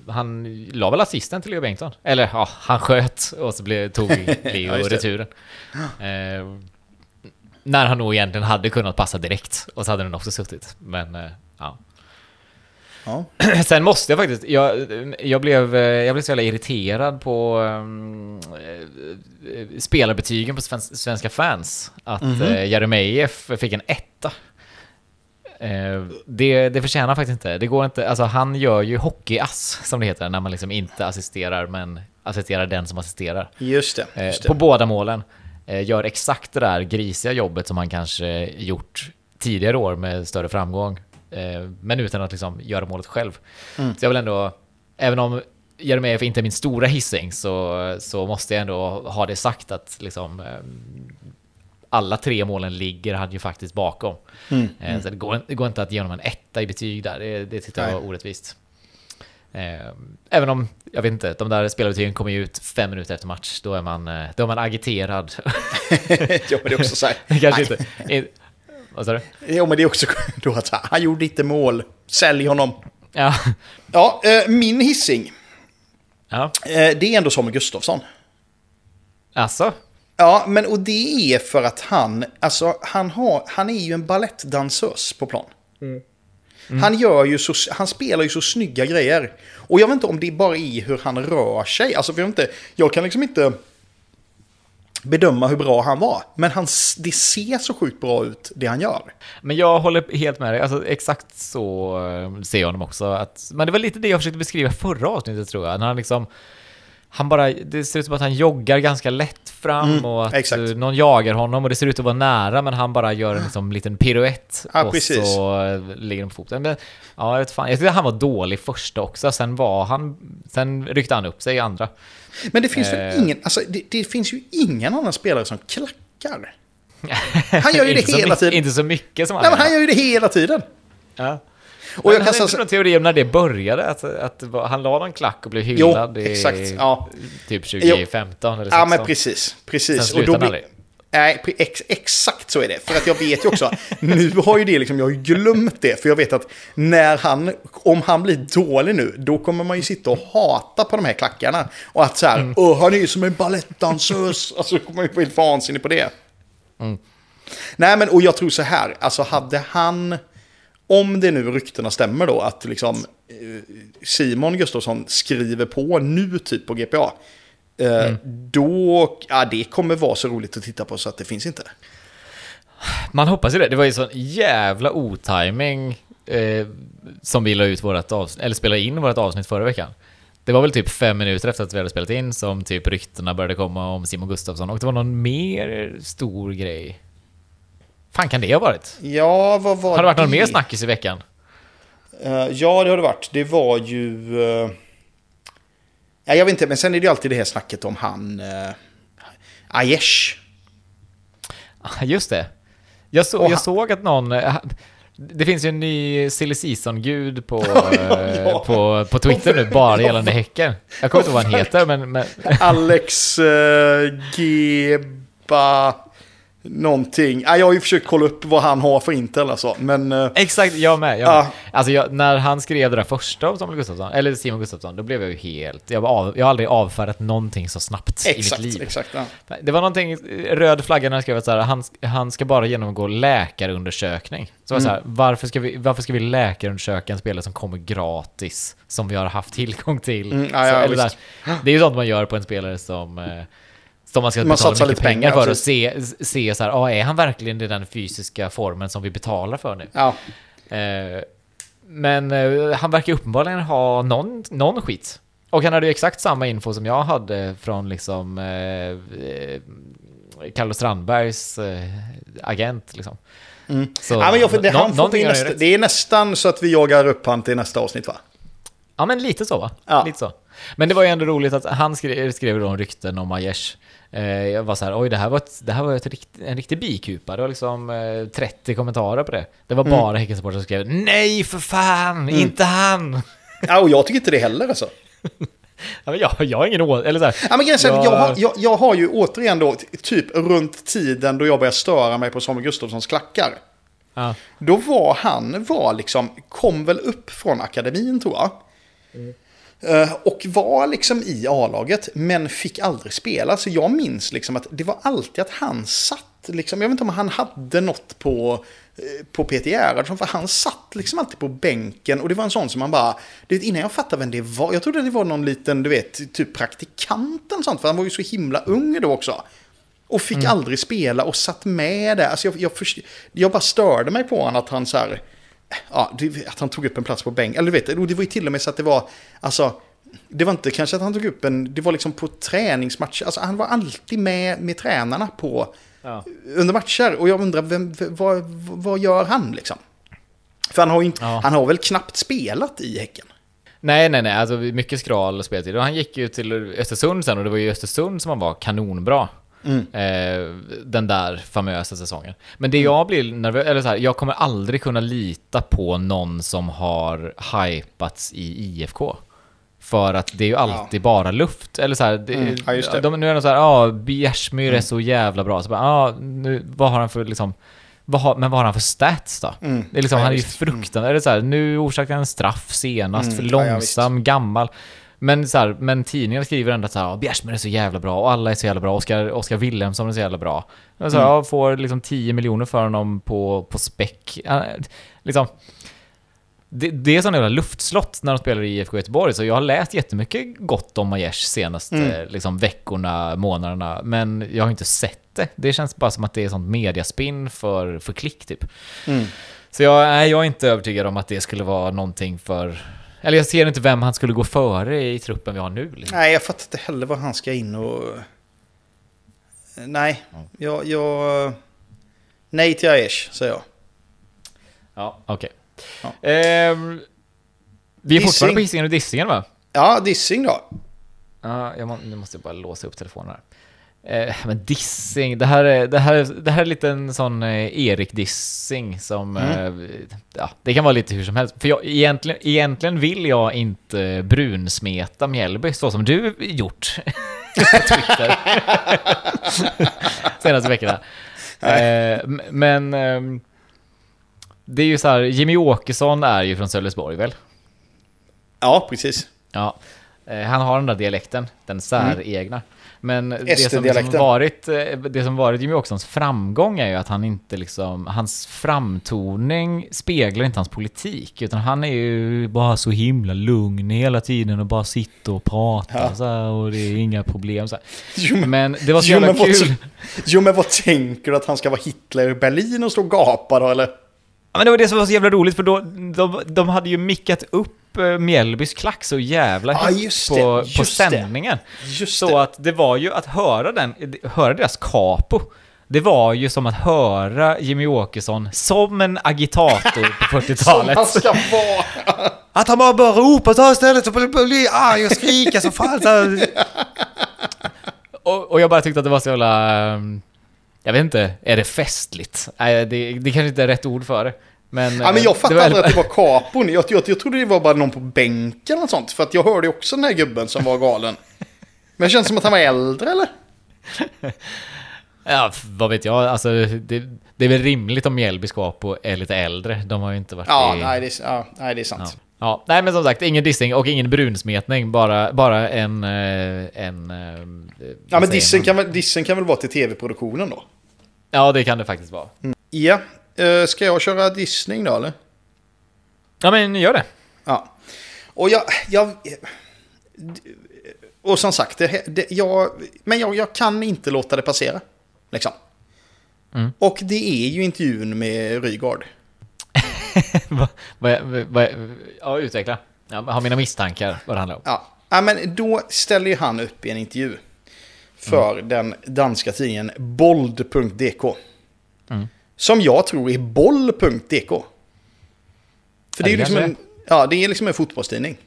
han la väl assisten till Leo Bengtsson. Eller ja, han sköt och så blev, tog Leo Ja, returen. Eh, när han nog egentligen hade kunnat passa direkt. Och så hade den också suttit. Men eh, ja. Ja. Sen måste jag faktiskt, jag, jag, blev, eh, jag blev så jävla irriterad på um, spelarbetygen på svenska, fans. Att mm Jeremejeff fick en etta. Eh, det, det förtjänar faktiskt inte. Det går inte, alltså han gör ju hockeyass som det heter när man liksom inte assisterar men assisterar den som assisterar. Just det. Eh, Just det. på båda målen. Eh, gör exakt det där grisiga jobbet som han kanske gjort tidigare år med större framgång. Men utan att liksom göra målet själv. Mm. Så jag vill ändå, även om Jeremejeff inte är min stora hissing så, så måste jag ändå ha det sagt att liksom alla tre målen ligger han ju faktiskt bakom. Mm, Eh, Så det går, det går inte att ge honom en etta i betyg där. Det, det tyckte jag var orättvist. Eh, Även om, jag vet inte, de där spelarbetygen kommer ju ut fem minuter efter match. Då är man, eh, då är man agiterad. ja, men det är också så här. Kanske inte. Vad sa du? Ja, men det är också då att han gjorde inte mål. Sälj honom. Ja. Ja, min hissing. ja. Det är ändå Samuel Gustafsson. Alltså? Ja, men och det är för att han, alltså han, har, han är ju en ballettdansös på plan. Han gör ju så, han spelar ju så snygga grejer. Och jag vet inte om det bara är hur han rör sig. Alltså för jag, inte, jag kan liksom inte bedöma hur bra han var. Men han, det ser så sjukt bra ut, det han gör. Men jag håller helt med dig, alltså exakt så eh, ser jag honom också. Att, men det var lite det jag försökte beskriva förra avsnittet tror jag, när han liksom han bara, det ser ut som att han joggar ganska lätt fram Mm, och att exakt. eh, någon jagar honom och det ser ut att vara nära men han bara gör en liksom, liten piruett Ja, och precis. så eh, ligger den på foten. Men, ja, jag vet fan. Jag tyckte han var dålig första också, sen var han, sen ryckte han upp sig i andra. Men det finns väl Eh. ingen, alltså det, det finns ju ingen annan spelare som klackar. Han gör ju inte det så hela mycket- tiden. Inte så mycket som han Nej, men gör. han gör ju det hela tiden. Ja. Och jag kan hade inte någon teori om när det började, att, att han la någon klack och blev Jo, hyllad i exakt, ja. typ 2015 eller 2016. Ja, men precis. precis. Sen slutade han aldrig. Nej, ex, exakt så är det. För att jag vet ju också, nu har ju det liksom, jag har ju glömt det. För jag vet att när han, om han blir dålig nu, då kommer man ju sitta och hata på de här klackarna. Och att så här, Mm. åh, han är ju som en balettdansös. Alltså, då kommer man ju bli vansinnig på det. Mm. Nej, men och jag tror så här, alltså hade han, om det nu ryktena stämmer då, att liksom eh, Simon Gustafsson skriver på nu typ på GPA. eh, Mm. Då, ja det kommer vara så roligt att titta på så att det finns inte. Man hoppas ju det. Det var ju sån jävla otiming eh, som vi la ut vårat avsnitt, eller spelade in vårt avsnitt förra veckan. Det var väl typ fem minuter efter att vi hade spelat in som typ ryktena började komma om Simon Gustafsson och det var någon mer stor grej. Fan kan det ha varit? Ja, vad var Har det varit någon mer snackis i veckan? Eh, ja, det har det varit. Det var ju... Uh, ja, jag vet inte, men sen är det ju alltid det här snacket om han... Uh, Aiesh. Ah, Just det. Jag, så, jag han- såg att någon... Det finns ju en ny silly season-gud på, Ja. eh, på, på Twitter nu, bara gällande Häcken. Jag kommer inte ihåg vad han heter, men... men Alex uh, Geba... Någonting. Ja, jag har ju försökt kolla upp vad han har för Intel alltså. Men... eh, exakt, jag med. Jag Ja. med. Alltså, jag, när han skrev det där första om Samuel Gustafsson, eller Simon Gustafsson, då blev jag ju helt... Jag, av, jag har aldrig avfärdat någonting så snabbt i exakt, mitt liv. exakt. Ja. Det var någonting, röd flagga när han skrev att så här, han, han ska bara genomgå läkarundersökning. Så det så här, varför ska, vi, varför ska vi läkarundersöka en spelare som kommer gratis, som vi har haft tillgång till? Mm, ja, så, ja, där, det är ju sånt man gör på en spelare som, eh, som man ska Man betala mycket lite pengar, pengar, för och se, se så här, ah, är han verkligen i den fysiska formen som vi betalar för nu? Ja. Eh, men eh, han verkar uppenbarligen ha någon, någon skit. Och han hade ju exakt samma info som jag hade från liksom eh, eh, Carlos Strandbergs eh, agent liksom. Så, ja, men jag, får- det, nå- han får någonting vi har han ju nästa, rätt. det är nästan så att vi jagar upp han till nästa avsnitt va? Ja men lite så va? Ja. Lite så. Men det var ju ändå roligt att han skrev, skrev om rykten om Aiesh. Eh, jag var så här, oj det här var, ett, det här var ett rikt, en riktig bikupa. Det var liksom eh, 30 kommentarer på det. Det var bara Häckensupportrar som skrev nej för fan, inte han! Ja, och jag tycker inte det heller alltså. Ja, jag, jag har ingen åsikt, eller så här, Ja, men Jag- jag, har, jag, jag har ju återigen då, typ runt tiden då jag började störa mig på Samuel Gustafssons klackar. Ja. Då var han, var liksom, kom väl upp från akademin tror jag. Eh, Och var liksom i A-laget, men fick aldrig spela. Så jag minns liksom att det var alltid att han satt, liksom, jag vet inte om han hade något på, eh, på Peter Gerhardsson, för han satt liksom alltid på bänken. Och det var en sån som man bara, du vet, innan jag fattade vem det var, jag trodde det var någon liten, du vet, typ praktikant eller sånt, för han var ju så himla ung då också. Och fick aldrig spela och satt med där. Alltså jag, jag, jag bara störde mig på honom att han så här, ja, att han tog upp en plats på bänk. Eller du vet, det var ju till och med så att det var, alltså, det var inte kanske att han tog upp en, det var liksom på träningsmatcher. Alltså han var alltid med med tränarna på, Ja. under matcher. Och jag undrar, vem, vad, vad gör han liksom? För han har ju inte, Ja. han har väl knappt spelat i Häcken. Nej, nej, nej, alltså mycket skral speltid. Och han gick ju till Östersund sen och det var ju Östersund som han var kanonbra. Eh, den där famösa säsongen. Men det jag blir nervös, eller så här, jag kommer aldrig kunna lita på någon som har hypats i IFK. För att det är ju alltid bara luft. Eller så här, det, Mm, ja, det. De, nu är de så här, ja, ah, Bjärsmyr är så jävla bra. Så bara, ah, nu, vad har han för liksom, vad har, men vad har han för stats då? Mm. Det är liksom, Ja, han är ju visst. fruktansvärd. Eller så här, nu orsakade han en straff senast, Mm, för ja, ja, långsam, gammal. Men, så här, men tidningen skriver ändå att så här, "Ah, Bjärsmyr är så jävla bra och alla är så jävla bra. Oskar, Oskar Wilhelmsson är så jävla bra. Men så här, Mm. ja, får liksom 10 miljoner för honom på, på späck. Liksom, det, det är sån jävla luftslott när de spelar i IFK Göteborg, så jag har läst jättemycket gott om Majers senaste Mm. liksom, veckorna, månaderna, men jag har inte sett det. Det känns bara som att det är sånt mediaspinn för, för klick typ. Mm. Så jag, nej, jag är inte övertygad om att det skulle vara någonting för, Eller jag ser inte vem han skulle gå före i truppen vi har nu. Liksom. Nej, jag fattar inte heller vad han ska in och... Nej, jag... jag... Nej till Aiesh, säger jag. Ja, okej. Ja. Ehm, vi är Dissing. fortfarande på hissingen och dissingen va? Ja, dissing då. Ja, jag må, nu måste jag bara låsa upp telefonen här. Eh, men dissing, det här är, det här, är- det här är lite en sån eh, Erik-dissing som... Mm. Eh, ja, det kan vara lite hur som helst. För jag, egentligen, egentligen vill jag inte brunsmeta Mjällby så som du gjort på Twitter. Senaste veckorna. Eh, men... ehm, det är ju så här, Jimmy Åkesson är ju från Sölvesborg väl? Ja, precis. Ja, eh, han har den där dialekten, den säregna. Men det som, liksom varit, eh, det som varit Jimmy Åkessons framgång är ju att han inte liksom, hans framtoning speglar inte hans politik, utan han är ju bara så himla lugn hela tiden och bara sitter och pratar Ja. så här, och det är inga problem så. Jo, men, Men det var så jo, jävla men vad, kul. jo, men vad tänker du att han ska vara Hitler i Berlin och stå och gapa då, eller? Ja, men det var det som var så jävla roligt för då, de, de hade ju mickat upp Mjällbys klack så jävla högt just på, det, på just sändningen. Just Så det. att det var ju att höra den, höra deras capo. Det var ju som att höra Jimmy Åkesson som en agitator på Som 40-talet. han ska vara. Att han bara börjar ropa så här istället och bli arg och skrika så fan. Och, och jag bara tyckte att det var så jävla... ehm, Jag vet inte, är det festligt? Nej, det, det kanske inte är rätt ord för det. Men, Ja, men eh, jag fattade aldrig att det var kapon. Jag, jag, jag trodde det var bara någon på bänken eller sånt. För att jag hörde också den här gubben som var galen. Men det känns som att han var äldre eller? Ja, vad vet jag. Alltså, det, det är väl rimligt om Mjällbys Capo är lite äldre. De har ju inte varit Ja, i... nej det, är, ja, nej, det är Ja. sant. ja. Nej, men som sagt, ingen dissing och ingen brunsmetning. Bara, bara en... eh, en eh, Ja, men dissen kan, väl, dissen kan väl vara till tv-produktionen då? Ja, det kan det faktiskt vara. Ja, eh, ska jag köra dissning då eller? Ja, men gör det. Ja. Och jag... jag och som sagt, det, det, jag, men jag, jag kan inte låta det passera. Liksom. Mm. Och det är ju intervjun med Rygaard. Va, va, va, ja, utveckla. Jag har mina misstankar vad det handlar om. Ja. ja, men då ställer ju han upp i en intervju. För den danska tidningen bold.dk. Mm. Som jag tror är boll.dk. För det är ju liksom en, ja, det är liksom en fotbollstidning.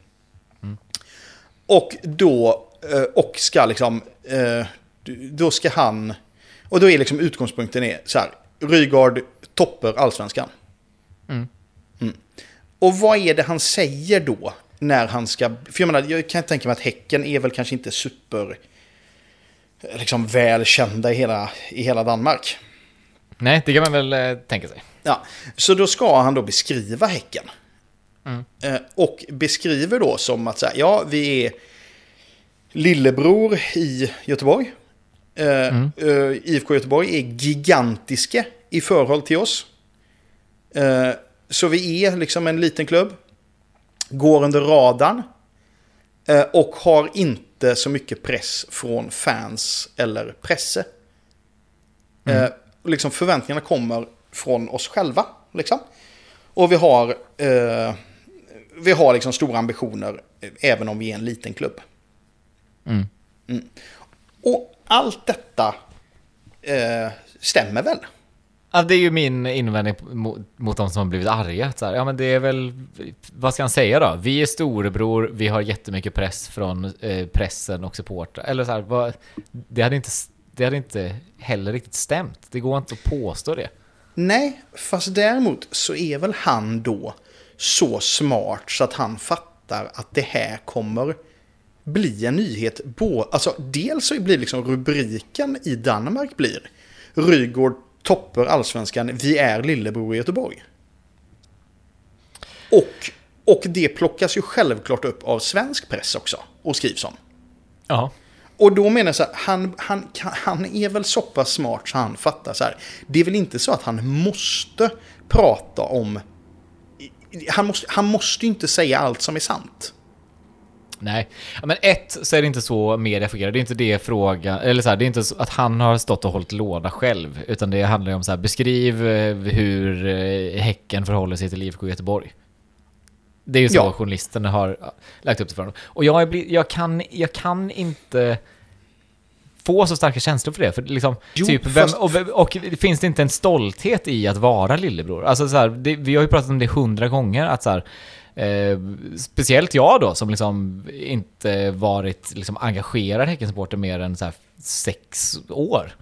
Och då, eh, och ska liksom, eh, då ska han, och då är liksom utgångspunkten är så här, Rygaard toppar allsvenskan. Mm. Mm. Och vad är det han säger då? När han ska, för jag menar, jag kan tänka mig att Häcken är väl kanske inte super, eh, liksom välkända i hela, i hela Danmark. Nej, det kan man väl eh, tänka sig. Ja, så då ska han då beskriva Häcken. Mm. Eh, och beskriver då som att så här, ja, vi är lillebror i Göteborg. Eh, Mm. eh, IFK Göteborg är gigantiska i förhåll till oss. Så vi är liksom en liten klubb. Går under radarn. Och har inte så mycket press från fans eller presse. Eh, liksom förväntningarna kommer från oss själva. Liksom. Och vi har, eh, vi har liksom stora ambitioner eh, även om vi är en liten klubb. Mm. Mm. Och allt detta eh, stämmer väl? Ja, det är ju min invändning mot, mot de som har blivit arga. Så här, ja, men det är väl... Vad ska han säga då? Vi är storebror, vi har jättemycket press från eh, pressen och supportrar. Eller så här, vad, det, hade inte, det hade inte heller riktigt stämt. Det går inte att påstå det. Nej, fast däremot så är väl han då så smart så att han fattar att det här kommer bli en nyhet. Bå- Alltså, dels så blir liksom rubriken i Danmark blir Rygård toppar allsvenskan, vi är lillebror i Göteborg. Och, och det plockas ju självklart upp av svensk press också och skrivs om. Ja. Och då menar jag så här, han, han, han är väl så pass smart så han fattar så här. Det är väl inte så att han måste prata om... Han måste, han måste ju inte säga allt som är sant. Nej, men ett så är det inte så media fungerar. Det är inte det frågan, eller så här, det är inte så att han har stått och hållit låda själv, utan det handlar ju om så här, beskriv eh, hur eh, Häcken förhåller sig till IFK Göteborg. Det är ju så Ja. journalisten har lagt upp det för honom. Och jag, är bli- jag, kan, jag kan inte få så starka känslor för det. För liksom, Jo, typ, vem, och, och finns det inte en stolthet i att vara lillebror? Alltså så här, det, vi har ju pratat om det hundra gånger, att så här, eh, speciellt jag då, som liksom inte varit liksom engagerad Häckensupporter mer än så här sex år.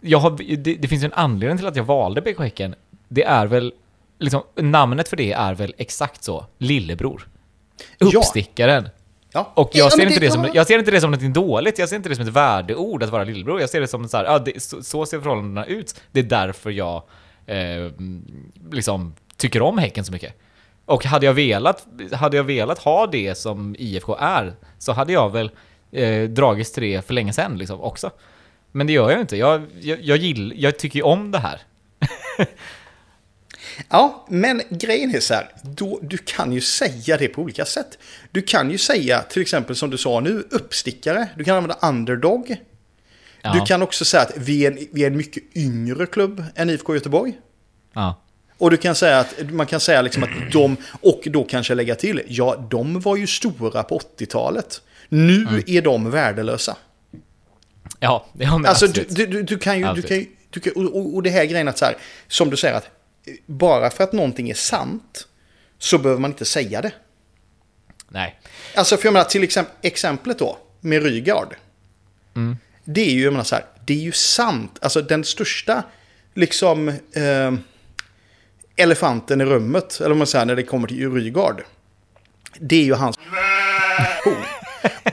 Jag har, det, det finns ju en anledning till att jag valde BK Häcken. Det är väl, liksom, namnet för det är väl exakt så, lillebror. Uppstickaren. Ja. Och Ja, jag ser, inte det som, ja. jag ser inte det som något dåligt, jag ser inte det som ett värdeord att vara lillebror. Jag ser det som så här, ja, det, så, så ser förhållandena ut. Det är därför jag eh, liksom tycker om Häcken så mycket. Och hade jag velat, hade jag velat ha det som IFK är, så hade jag väl eh, dragits till det för länge sedan liksom också. Men det gör jag inte. Jag, jag, jag, gill, jag tycker ju om det här. Ja, men grejen är så här, då, du kan ju säga det på olika sätt. Du kan ju säga, till exempel som du sa nu, uppstickare. Du kan använda underdog. Ja. Du kan också säga att vi är, en, vi är en mycket yngre klubb än IFK Göteborg. Ja. Och du kan säga att man kan säga liksom att de, och då kanske lägga till, ja, de var ju stora på 80-talet. Nu Mm. är de värdelösa. Ja, det har Alltså, du, absolut. du, du, du kan ju... Du kan ju du kan, och, det här grejen att så här, som du säger att bara för att någonting är sant så behöver man inte säga det. Nej. Alltså för jag menar till exempel, exemplet då med Rygaard. Mm. Det är ju, jag menar så här, det är ju sant. Alltså den största liksom eh, elefanten i rummet, eller vad man säger när det kommer till Rygaard. Det är ju hans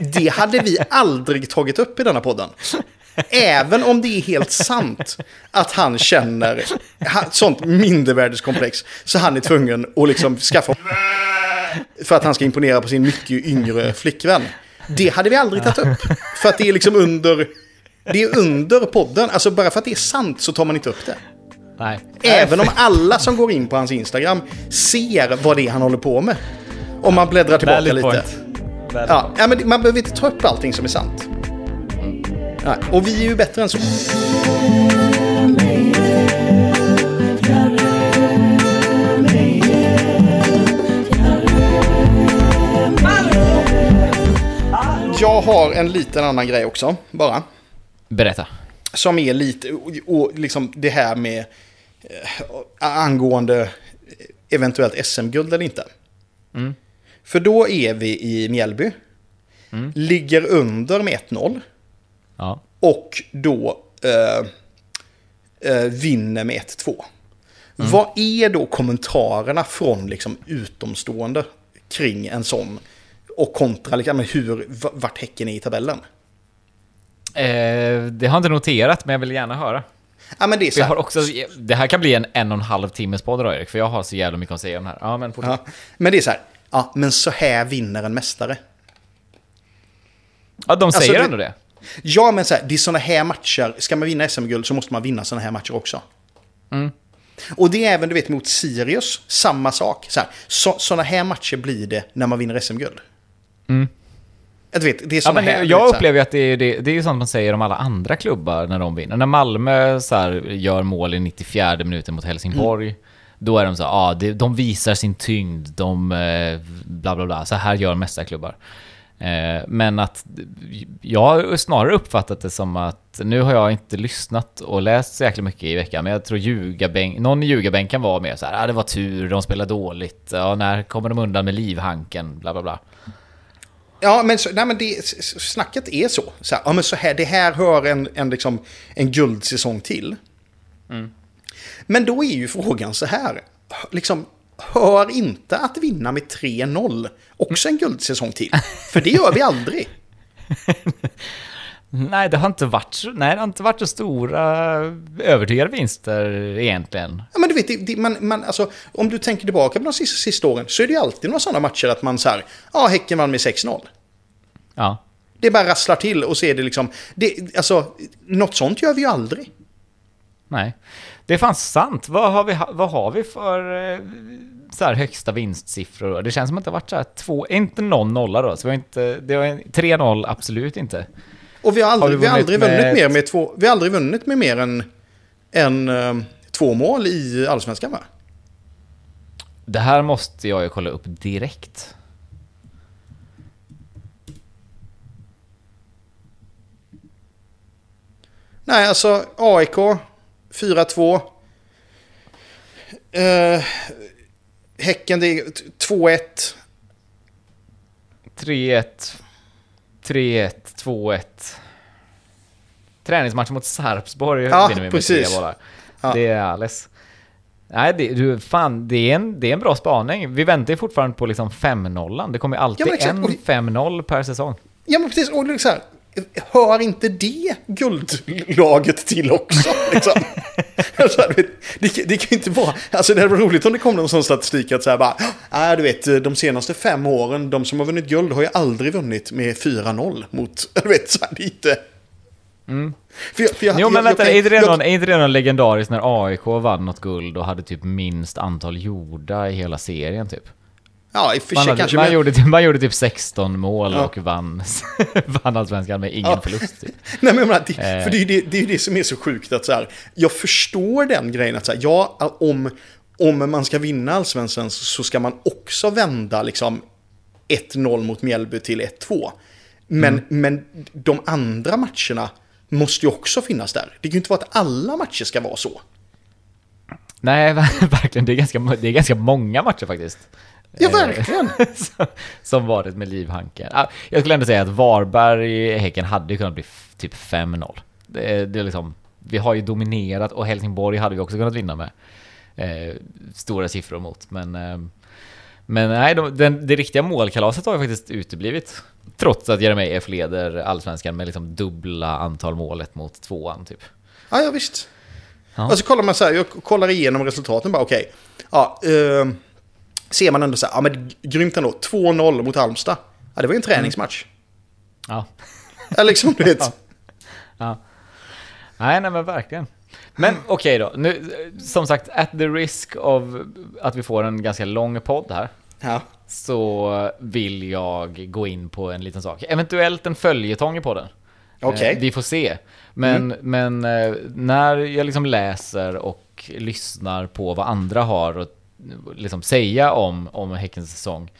Det hade vi aldrig tagit upp i denna podden. Även om det är helt sant att han känner sånt mindervärdeskomplex så han är tvungen att liksom skaffa för att han ska imponera på sin mycket yngre flickvän. Det hade vi aldrig tagit upp. För att det är liksom under... Det är under podden. Alltså bara för att det är sant så tar man inte upp det. Nej. Även om alla som går in på hans Instagram ser vad det är han håller på med. Om man bläddrar tillbaka lite. ja, men man behöver inte ta upp allting som är sant. Nej, och vi är ju bättre än så. Jag har en liten annan grej också, bara. Berätta. Som är lite, och, liksom det här med eh, angående eventuellt SM-guld eller inte. För då är vi i Mjällby. Ligger under med 1-0. Ja. Och då eh, eh, vinner med 1-2. Vad är då kommentarerna från liksom utomstående kring en sån? Och kontra liksom, hur, vart Häcken är i tabellen? Eh, det har jag inte noterat, men jag vill gärna höra. Ja, men det är så här. har också, det här kan bli en en och en halv timmes podd då, Erik, för jag har så jävla mycket att säga om det här. Ja, men. Ja, men det är så här. Ja, men så här vinner en mästare. Ja, de säger det- ändå det. Ja, men så här, det är sådana här matcher. Ska man vinna SM-guld så måste man vinna sådana här matcher också. Och det är även, du vet, mot Sirius. Samma sak. Så här, så, sådana här matcher blir det när man vinner SM-guld. Jag vet, det är Ja, såna men här, du jag vet, här. upplever ju att det är, det, det är ju sånt man säger om alla andra klubbar när de vinner. När Malmö så här, gör mål i 94 minuten mot Helsingborg, Mm. då är de så ja, ah, de visar sin tyngd, de eh, bla bla bla, så här gör mästarklubbar. Eh, men att jag har snarare uppfattat det som att nu har jag inte lyssnat och läst så jäkla mycket i veckan, men jag tror ljugarbänk, någon i ljugarbänken var mer så här, ah, det var tur, de spelar dåligt, ja, när kommer de undan med livhanken, bla bla bla. Ja, men, så, nej, men det, snacket är så. så här, ja, men så här, det här hör en, en, liksom, en guldsäsong till. Men då är ju frågan så här. Liksom, hör inte att vinna med 3-0 också en guldsäsong till? För det gör vi aldrig. Nej, det har inte varit så, nej, det har inte varit så stora övertygande vinster egentligen. Ja, men du vet, det, det, man, man, alltså, om du tänker tillbaka på de sista, sista åren så är det ju alltid några sådana matcher att man så här, ja, Häcken vann med 6-0. Ja. Det bara rasslar till och så är det liksom, det, alltså, något sånt gör vi ju aldrig. Nej. Det är fan sant. Vad har vi, vad har vi för eh, så här högsta vinstsiffror? Det känns som att det har varit så här två, inte någon nolla då, så vi har inte, det var en- 3-0 absolut inte. Och vi har aldrig, Har vi vi aldrig vunnit med mer med två, vi har aldrig vunnit med mer än, än eh, två mål i allsvenskan va? Det här måste jag ju kolla upp direkt. Nej, alltså AIK 4-2. Eh, häcken det är 2-1. 3-1, 3-1, 2-1. Träningsmatch mot Sarpsborg Ja, vinner vi med tre bollar. Ja. Det är alldeles... Nej, det, du, fan, det är, en, det är en bra spaning. Vi väntar ju fortfarande på liksom 5-0. Det kommer alltid Ja, en Och det- 5-0 per säsong. Ja, men precis. Och här, hör inte det guldlaget till också? Liksom? det, kan- det kan ju inte vara... Alltså det hade varit roligt om det kom någon sån statistik att så här bara... Ah, du vet, de senaste fem åren, de som har vunnit guld har ju aldrig vunnit med 4-0 mot... Du vet, så här, det är inte... För jag, för jag, Mm. Jo men jag- vänta, jag- är, inte det någon, är inte det någon legendariskt när AIK vann något guld och hade typ minst antal gjorda i hela serien typ? Ja, i och för Man, sig hade, kanske... man, men- gjorde, typ, man gjorde typ 16 mål Ja. och vann, vann allsvenskan med ingen Ja. förlust typ. Nej, men menar, det, Eh. för det är ju det, det, är det som är så sjukt att så här, jag förstår den grejen att så här, ja, om, om man ska vinna allsvenskan så ska man också vända liksom 1-0 mot Mjällby till 1-2. Men, Mm. men de andra matcherna måste ju också finnas där. Det kan ju inte vara att alla matcher ska vara så. Nej, verkligen. Det är, ganska, det är ganska många matcher faktiskt. Ja, Eh, verkligen. som- varit med livhanken. Ah, Jag skulle ändå säga att Varberg, Häcken hade ju kunnat bli typ 5-0. Det, det är liksom, vi har ju dominerat och Helsingborg hade vi också kunnat vinna med. Eh, stora siffror mot, men... Eh, men nej, de, den, det riktiga målkalaset har ju faktiskt uteblivit. Trots att Jeremejeff leder allsvenskan med liksom dubbla antal målet mot tvåan typ. Ja, ja visst. Ja. Och så kollar man så här, jag kollar igenom resultaten bara, okej. Ja, eh, ser man ändå så här, ja men grymt ändå, 2-0 mot Halmstad. Ja, det var ju en träningsmatch. Ja. Ja, liksom, du vet. Ja. Nej, nej men verkligen. Men okej då, nu, som sagt, at the risk of att vi får en ganska lång podd här, Ja. så vill jag gå in på en liten sak. Eventuellt en följetong i podden. Mm. Eh, vi får se. Men, men eh, när jag liksom läser och lyssnar på vad andra har att liksom säga om, om Häckens säsong,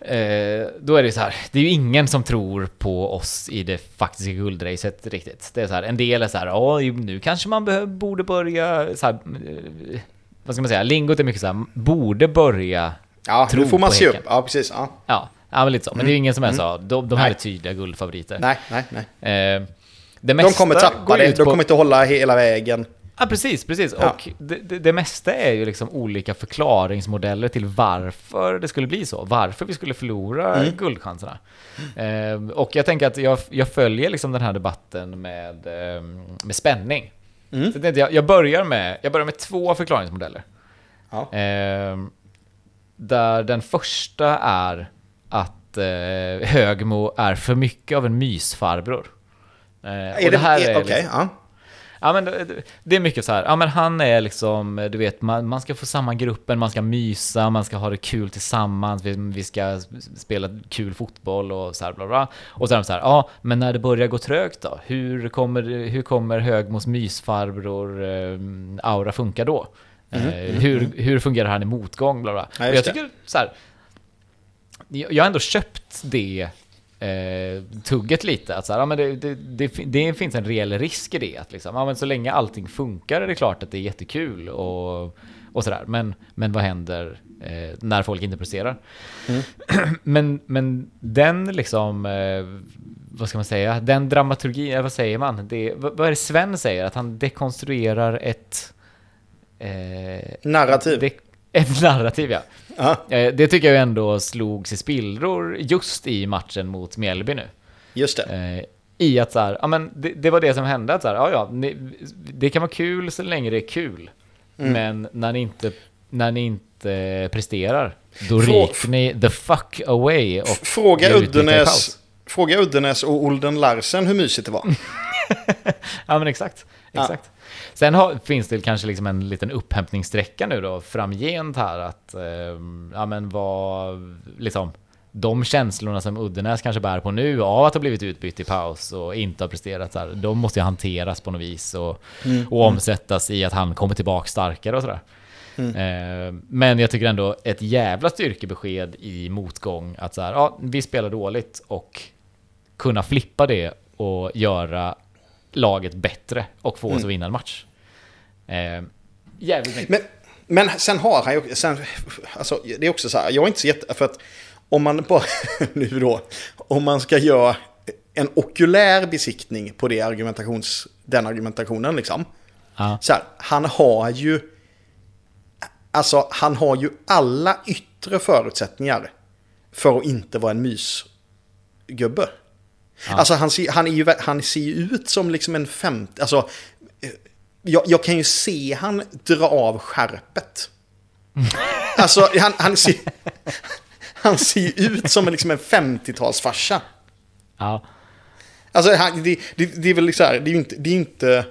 Eh, då är det så här, det är ju ingen som tror på oss i det faktiska guldracet riktigt. Det är så här, en del är så här, ja nu kanske man behöver, borde börja, så här, eh, vad ska man säga, lingot är mycket så här, borde börja Ja, tro nu får man på se upp. Ja, precis. Ja. Ja, ja men lite så. Men det är ju ingen som är så, de, de här Nej. är tydliga guldfavoriter. Nej, nej, nej. Eh, det De mesta kommer tappa det, de på- kommer inte hålla hela vägen. Ja, precis, precis. Ja. Och det, det, det mesta är ju liksom olika förklaringsmodeller till varför det skulle bli så. Varför vi skulle förlora Mm. guldchanserna. Eh, och jag tänker att jag, jag följer liksom den här debatten med, eh, med spänning. Mm. Så jag, jag, börjar med, jag börjar med två förklaringsmodeller. Ja. Eh, där den första är att eh, Högmo är för mycket av en mysfarbror. Eh, Är och det, här är, är Okej, liksom- ja. Ja men det, är mycket så här, ja men han är liksom, du vet, man, man ska få samma gruppen, man ska mysa, man ska ha det kul tillsammans, vi, vi ska spela kul fotboll och så här bla bla. Och de så här, ja men när det börjar gå trögt då, hur kommer, hur kommer Högmos mysfarbror eh, aura funka då? Eh, hur, hur fungerar han i motgång? Bla bla. Ja, och jag tycker så här, jag jag har ändå köpt det eh, tugget lite. Att så här, ja, men det, det, det, det finns en reell risk i det. Att liksom, ja, men så länge allting funkar är det klart att det är jättekul och, och sådär. Men, men vad händer eh, när folk inte presterar? men, men den liksom, eh, vad ska man säga, den dramaturgin, eh, vad säger man? Det, vad, vad är det Sven säger? Att han dekonstruerar ett... Eh, Narrativ. det, ett narrativ ja. Ja, Eh, Det tycker jag ändå slogs i spillror just i matchen mot Mjällby nu. just det. Eh, I att så här, ja men det, det var det som hände, att så här, ja ja, ni, det kan vara kul så länge det är kul. Mm. Men när ni inte, när ni inte presterar, då Frå- ryker ni the fuck away och Fråga Uddenäs, fråga Uddenäs och Olden Larsen hur mysigt det var. Ja men exakt. Ja. Sen har, finns det kanske liksom en liten upphämtningssträcka nu då framgent här att, ehm, ja men vad, liksom, de känslorna som Uddenäs kanske bär på nu av att ha blivit utbytt i paus och inte ha presterat så här, de måste ju hanteras på något vis och, och omsättas i att han kommer tillbaka starkare och sådär. Eh, men jag tycker ändå ett jävla styrkebesked i motgång att så här, ja, vi spelar dåligt och kunna flippa det och göra laget bättre och få oss att vinna en match. Eh, jävligt mycket. Men, men sen har han ju, sen, alltså det är också så här, jag är inte så jätte, för att om man bara, nu då, om man ska göra en okulär besiktning på det argumentations, den argumentationen liksom. Ja. Så här, han har ju, alltså han har ju alla yttre förutsättningar för att inte vara en mysgubbe. Alltså han ser, han, är ju, han ser ut som liksom en femte, alltså jag, jag kan ju se han dra av skärpet. Alltså han, han, ser, han ser ju ut som en, liksom en 50-talsfarsa. Ja. Alltså han, det, det, det är väl så här, det är ju inte, det är inte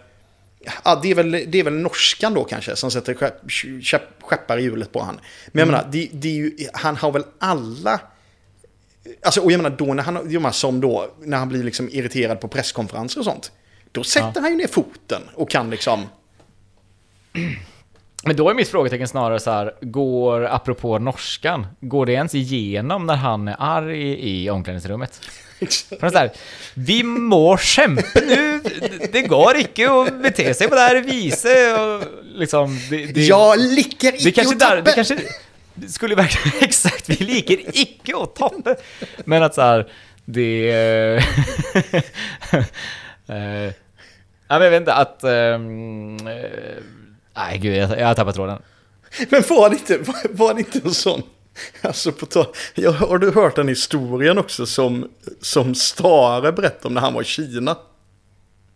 ja, det, är väl, det är väl norskan då kanske som sätter skepp, skepp, skeppar i hjulet på han. Men jag menar, det, det är ju, han har väl alla... Alltså, och jag menar då när han, som då, när han blir liksom irriterad på presskonferenser och sånt. Då sätter han ju ner foten och kan liksom... Men då är mitt frågetecken snarare så här, går, apropå norskan, går det ens igenom när han är arg i omklädningsrummet? För så här, vi må kämpa nu, det går inte att bete sig på det här viset och liksom... Det, det, jag liker det icke kanske att där, det kanske det skulle verkligen, exakt, vi liker icke att tappa. Men att så här, det... ja, men jag vet inte, att... eh, nej, gud, jag, jag har tappat tråden. Men var det inte, var, var det inte en sån... Alltså på tal, jag, har du hört den historien också som, som Stare berättade om när han var i Kina?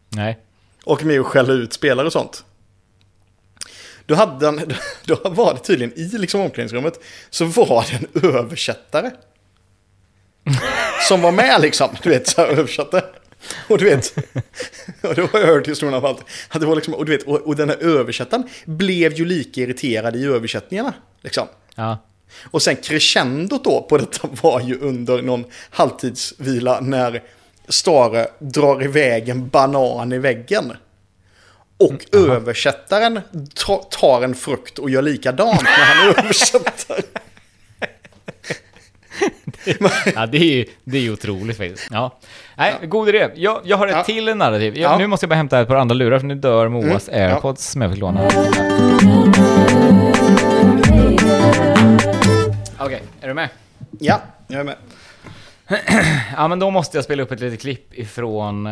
Nej. Och med och skälla ut spelare och sånt. Då, hade han, då var det tydligen i liksom omklädningsrummet så var det en översättare. Som var med liksom, du vet, så här översatte. Och du vet, och då har jag hört historien av allt. Att det var liksom, och du vet, och, och den här översättaren blev ju lika irriterad i översättningarna. Liksom. Ja. Och sen crescendot då på detta var ju under någon halvtidsvila när Stare drar iväg en banan i väggen. Och översättaren ta- tar en frukt och gör likadant när han översätter. Ja, det är ju det är otroligt faktiskt. Ja. Nej, god idé. Jag, jag har ett Ja. till narrativ. Jag, Ja. Nu måste jag bara hämta ett par andra lurar, för nu dör Moas Mm, ja. airpods som jag fick låna. Okej, är du med? Ja, jag är med. Ja, men då måste jag spela upp ett litet klipp ifrån eh,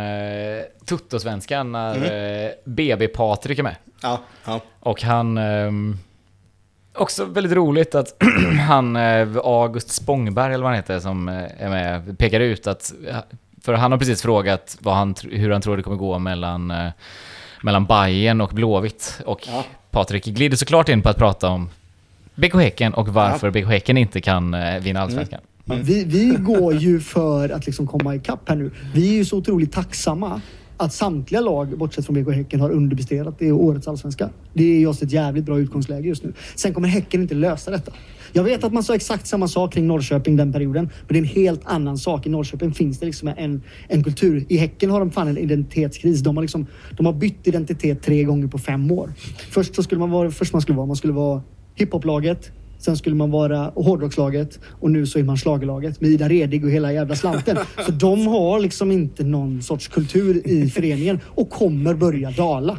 Tuttosvenskan när Mm. eh, BB-Patrik är med. Ja, ja. Och han... ehm, också väldigt roligt att han, eh, August Spångberg eller vad han heter, som eh, är med, pekar ut att... För han har precis frågat vad han, hur han tror det kommer gå mellan, eh, mellan Bayern och Blåvitt. Och Ja. Patrik glider såklart in på att prata om BK Häcken och varför BK Häcken inte kan eh, vinna Allsvenskan. Vi, vi går ju för att liksom komma ikapp här nu. Vi är ju så otroligt tacksamma att samtliga lag, bortsett från BK Häcken, har underpresterat. i årets allsvenska. Det är just ett jävligt bra utgångsläge just nu. Sen kommer Häcken inte lösa detta. Jag vet att man sa exakt samma sak kring Norrköping den perioden, men det är en helt annan sak. I Norrköping finns det liksom en, en kultur. I Häcken har de fan en identitetskris. De har, liksom, de har bytt identitet tre gånger på fem år. Först så skulle man vara, först man skulle vara, man skulle vara hiphoplaget, Sen skulle man vara hårdrockslaget och nu så är man schlagerlaget med Ida Redig och hela jävla slanten. Så de har liksom inte någon sorts kultur i föreningen och kommer börja dala.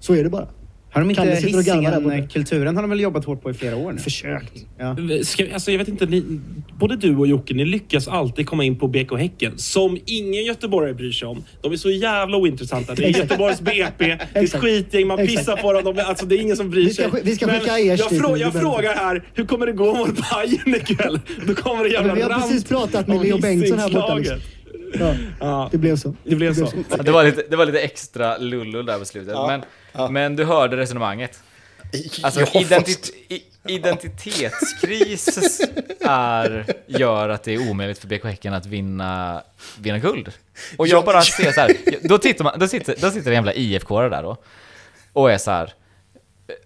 Så är det bara. Har de inte. Hisingen-kulturen har de väl jobbat hårt på i flera år nu? Försökt. Ja. Ska, alltså jag vet inte, ni, både du och Jocke, ni lyckas alltid komma in på BK Häcken som ingen göteborgare bryr sig om. De är så jävla ointressanta. Det är. Göteborgs BP, det är ett skitgäng, man pissar på dem. De, alltså det är ingen som bryr Vi ska sig. sk- vi ska Men skicka Ers jag, frå, jag frågar här, hur kommer det gå mot Bayern ikväll? Då kommer det jävla men vi har rant precis pratat med Leo Bengtsson här borta. Ja, Ja, det blev så. det blev så. Ja, Det var lite, det var lite extra lullull där på slutet. Ja, Men, ja. men du hörde resonemanget. Alltså Ja, identi- fast- i- identitetskris är, gör att det är omöjligt för BK Häcken att vinna, vinna guld. Och jag Ja, bara ser så här, då, tittar man, då, sitter, då sitter det jävla ifk där då och är så här.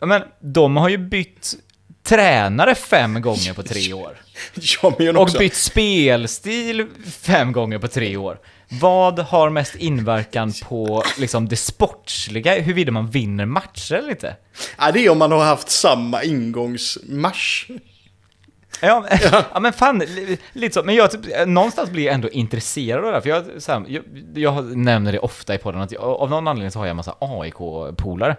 Men de har ju bytt tränare fem gånger på tre år. Ja, Och bytt spelstil fem gånger på tre år. Vad har mest inverkan på liksom det sportsliga, huruvida man vinner matcher eller inte? Ja, det är om man har haft samma ingångsmatch. Ja, men- ja men fan, li- lite så. Men jag typ, någonstans blir jag ändå intresserad av det här, för jag, så här, jag, jag nämner det ofta i podden att jag, av någon anledning så har jag en massa AIK-polare.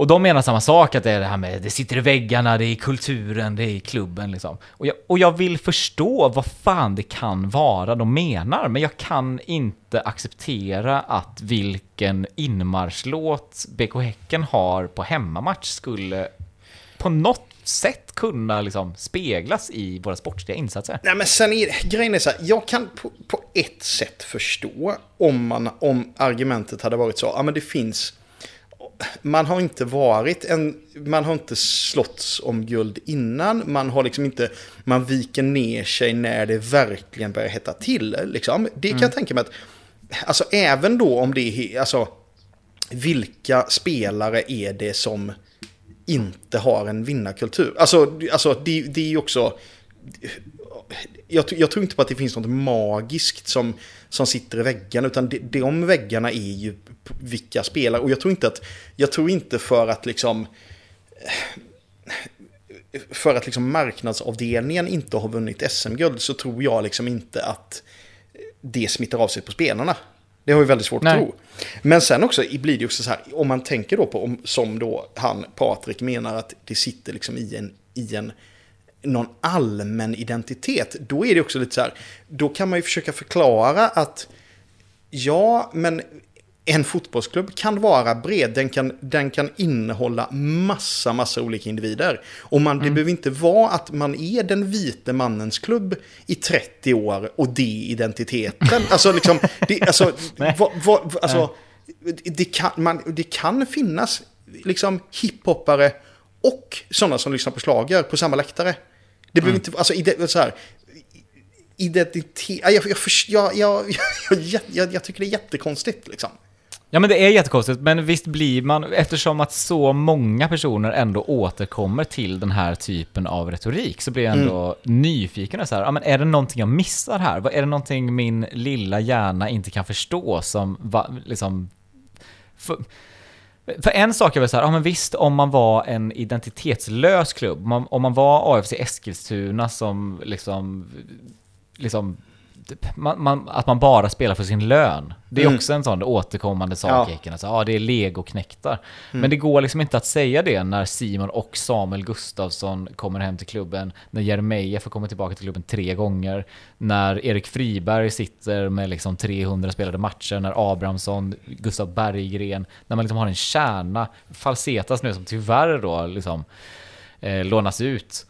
Och de menar samma sak, att det är det här med det sitter i väggarna, det är i kulturen, det är i klubben liksom. Och jag, och jag vill förstå vad fan det kan vara de menar, men jag kan inte acceptera att vilken inmarschlåt BK Häcken har på hemmamatch skulle på något sätt kunna liksom speglas i våra sportsliga insatser. Nej men sen är grejen är så här, jag kan på, på ett sätt förstå om, man, om argumentet hade varit så, ja men det finns, man har inte varit en, man har inte slåtts om guld innan, man har liksom inte, man viker ner sig när det verkligen börjar hetta till. Liksom. Det kan jag tänka mig att, alltså även då om det är, alltså vilka spelare är det som inte har en vinnarkultur? Alltså, alltså det, det är ju också... Jag, jag tror inte på att det finns något magiskt som, som sitter i väggarna, utan det, de väggarna är ju vilka spelare. Och jag tror inte att... Jag tror inte för att liksom... För att liksom marknadsavdelningen inte har vunnit SM-guld så tror jag liksom inte att det smittar av sig på spelarna. Det har ju väldigt svårt Nej. att tro. Men sen också blir det ju också så här, om man tänker då på, om, som då han Patrik menar att det sitter liksom i en, i en någon allmän identitet, då är det också lite så här, då kan man ju försöka förklara att ja, men en fotbollsklubb kan vara bred, den kan, den kan innehålla massa, massa olika individer. Och man, det behöver inte vara att man är den vite mannens klubb i 30 år och det är identiteten. Alltså, liksom, det, alltså, vad, vad, alltså det, kan, man, det kan finnas liksom hiphoppare och sådana som lyssnar på slager på samma läktare. Det behöver inte, alltså, ide, så här, identitet, jag, jag, jag, jag, tycker det är jättekonstigt liksom. Ja men det är jättekonstigt, men visst blir man, eftersom att så många personer ändå återkommer till den här typen av retorik, så blir jag ändå nyfiken och så här, ja men är det någonting jag missar här? Är det någonting min lilla hjärna inte kan förstå som, va, liksom, för, för en sak är väl så här, ja men visst om man var en identitetslös klubb, om man, var AFC Eskilstuna som liksom, liksom man, man, att man bara spelar för sin lön. Det är Mm. också en sån återkommande sak Ja. i Häcken. Alltså, ja, det är legoknektar. Men det går liksom inte att säga det när Simon och Samuel Gustafsson kommer hem till klubben, när Jeremejeff får komma tillbaka till klubben tre gånger, när Erik Friberg sitter med liksom 300 spelade matcher, när Abrahamsson, Gustav Berggren, när man liksom har en kärna, Falsetas nu som tyvärr då liksom eh, lånas ut.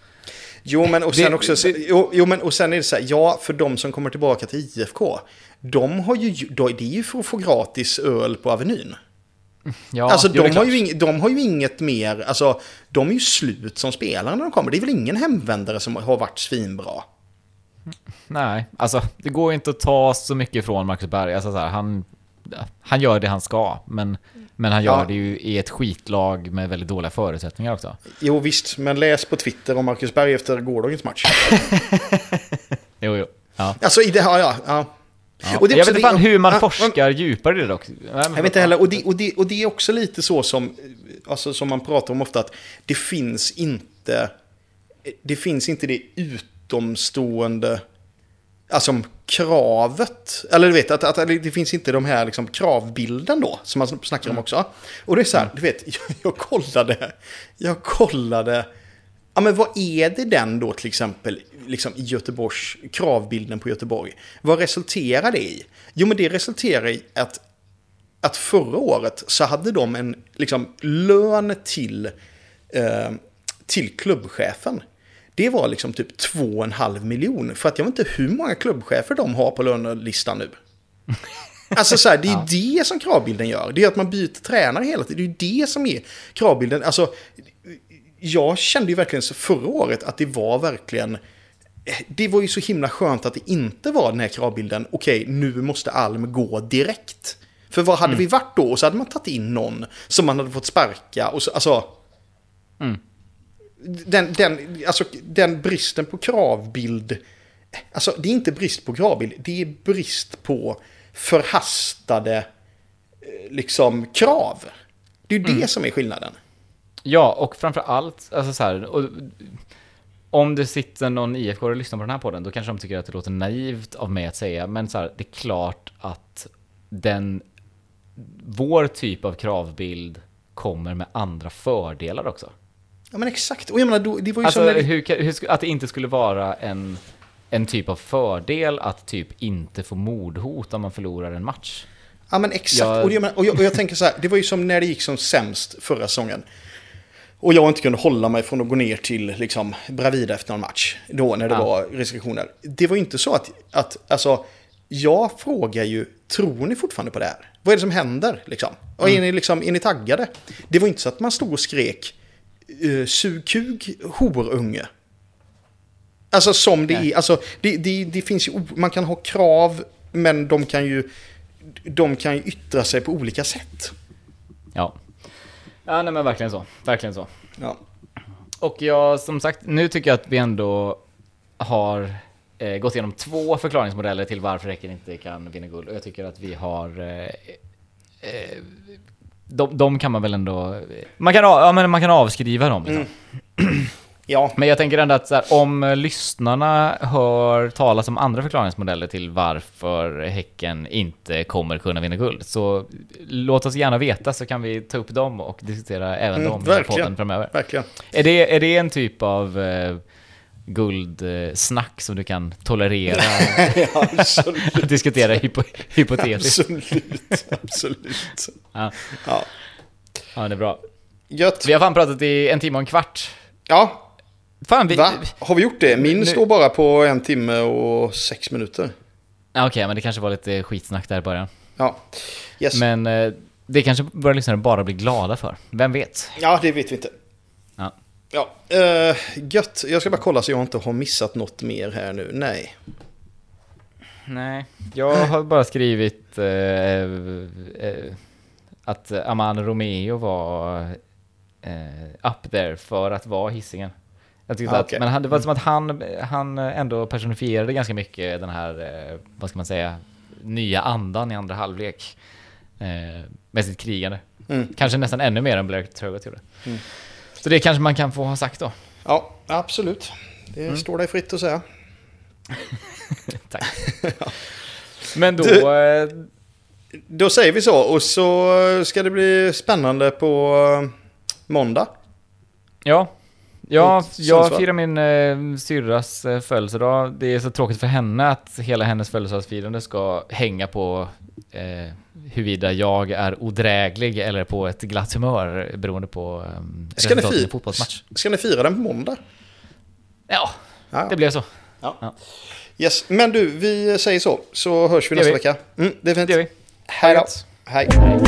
Jo, men och sen Det- också, det- jo, jo, men och sen är det så här, ja, för de som kommer tillbaka till IFK, de har ju, det är ju för att få gratis öl på Avenyn. Ja, alltså de har, ju ing, de har ju inget mer, alltså de är ju slut som spelare när de kommer. Det är väl ingen hemvändare som har varit svinbra. Nej, alltså det går inte att ta så mycket ifrån Marcus Berg. Alltså, så här, han, han gör det han ska, men, men han gör Ja. det ju i ett skitlag med väldigt dåliga förutsättningar också. Jo visst, men läs på Twitter om Marcus Berg efter gårdagens match. Jo, jo. Ja. alltså i det ja. ja. Ja. Och det är jag vet inte fan hur man ja, forskar djupare i det dock. Jag vet inte heller, och det, och, det, och det är också lite så som, alltså, som man pratar om ofta, att det finns inte, det finns inte det utomstående, alltså kravet, eller du vet, att, att det finns inte de här liksom, kravbilden då, som man snackar om också. Och det är så här, du vet, jag, jag kollade, jag kollade, ja men vad är det den då till exempel, liksom i Göteborgs, kravbilden på Göteborg, vad resulterar det i? Jo men det resulterar i att att förra året så hade de en liksom, lön till, eh, till klubbchefen. Det var liksom typ 2,5 miljoner. För att jag vet inte hur många klubbchefer de har på lönelistan nu. Alltså så här, det är ju det som kravbilden gör. Det är att man byter tränare hela tiden. Det är ju det som är kravbilden. Alltså, jag kände ju verkligen så förra året att det var verkligen... Det var ju så himla skönt att det inte var den här kravbilden. Okej, nu måste Alm gå direkt. För vad hade vi varit då? Och så hade man tagit in någon som man hade fått sparka. Och så, alltså, den, den, alltså, den bristen på kravbild Alltså, det är inte brist på kravbild, det är brist på förhastade eh, liksom krav. Det är ju Mm. det som är skillnaden. Ja, och framför allt, alltså så här, och, om det sitter någon IFK och lyssnar på den här podden, då kanske de tycker att det låter naivt av mig att säga, men så här, det är klart att den, vår typ av kravbild kommer med andra fördelar också. Ja men exakt, och jag menar, då, det var ju Alltså som när hur, hur, att det inte skulle vara en, en typ av fördel att typ inte få mordhot om man förlorar en match. Ja men exakt, Jag- och, jag, menar- och, jag, och jag tänker så här, det var ju som när det gick som sämst förra säsongen. Och jag inte kunde hålla mig från att gå ner till liksom, Bravida efter någon match. Då när det Ja. var restriktioner. Det var ju inte så att, att, alltså, jag frågar ju, tror ni fortfarande på det här? Vad är det som händer liksom? Och Mm. är, ni, liksom, är ni taggade? Det var inte så att man stod och skrek, uh, sug kuk, horunge. Alltså som det är, alltså det, det, det finns ju, man kan ha krav, men de kan ju, de kan ju yttra sig på olika sätt. Ja. Ja, nej men verkligen så. Verkligen så. Ja. Och jag, som sagt, nu tycker jag att vi ändå har eh, gått igenom två förklaringsmodeller till varför Häcken inte kan vinna guld. Och jag tycker att vi har... Eh, eh, de, de kan man väl ändå... Man kan, ja, men man kan avskriva dem. Liksom. Ja, Men jag tänker ändå att här, om lyssnarna hör talas om andra förklaringsmodeller till varför Häcken inte kommer kunna vinna guld, så låt oss gärna veta så kan vi ta upp dem och diskutera även Mm, dem i podden framöver. verkligen. Är det, är det en typ av eh, guldsnack som du kan tolerera Ja, absolut. att diskutera hypo, hypotetiskt? absolut. Absolut. Ja. Ja. ja, det är bra. Gött. Vi har fan pratat i en timme och en kvart. Ja, Fan, vi... va? Har vi gjort det? Min Nu- står bara på en timme och sex minuter. Ja, Okej, men det kanske var lite skitsnack där i början. Ja. Yes. Men eh, det kanske våra lyssnare bara blir glada för. Vem vet? Ja, det vet vi inte. Ja. Uh, gött. Jag ska bara kolla så jag inte har missat något mer här nu. Nej. Nej, jag har bara skrivit eh, eh, att Aman Romeo var up there för att vara hissingen. Jag tyckte Ah, att, okej. men han, det var som att han, han ändå personifierade ganska mycket den här, vad ska man säga, nya andan i andra halvlek. Med sitt krigande. Mm. Kanske nästan ännu mer än Blair Turgott gjorde. Så det kanske man kan få ha sagt då. Ja, absolut. Det Mm. står dig fritt att säga. Tack. Men då... Du- eh, Då säger vi så och så ska det bli spännande på eh, måndag. Ja, ja jag firar min eh, syrras eh, födelsedag. Det är så tråkigt för henne att hela hennes födelsedagsfirande ska hänga på eh, huruvida jag är odräglig eller på ett glatt humör beroende på eh, Ska ni, resultatet i en fotbollsmatch. ska ni fira den på måndag? Ja, Ja. det blev så. Ja. Ja. Yes. Men du, vi säger så. Så hörs vi nästa vi. vecka. Mm, det är fint. Det gör vi. Hej då. Hej. Hej.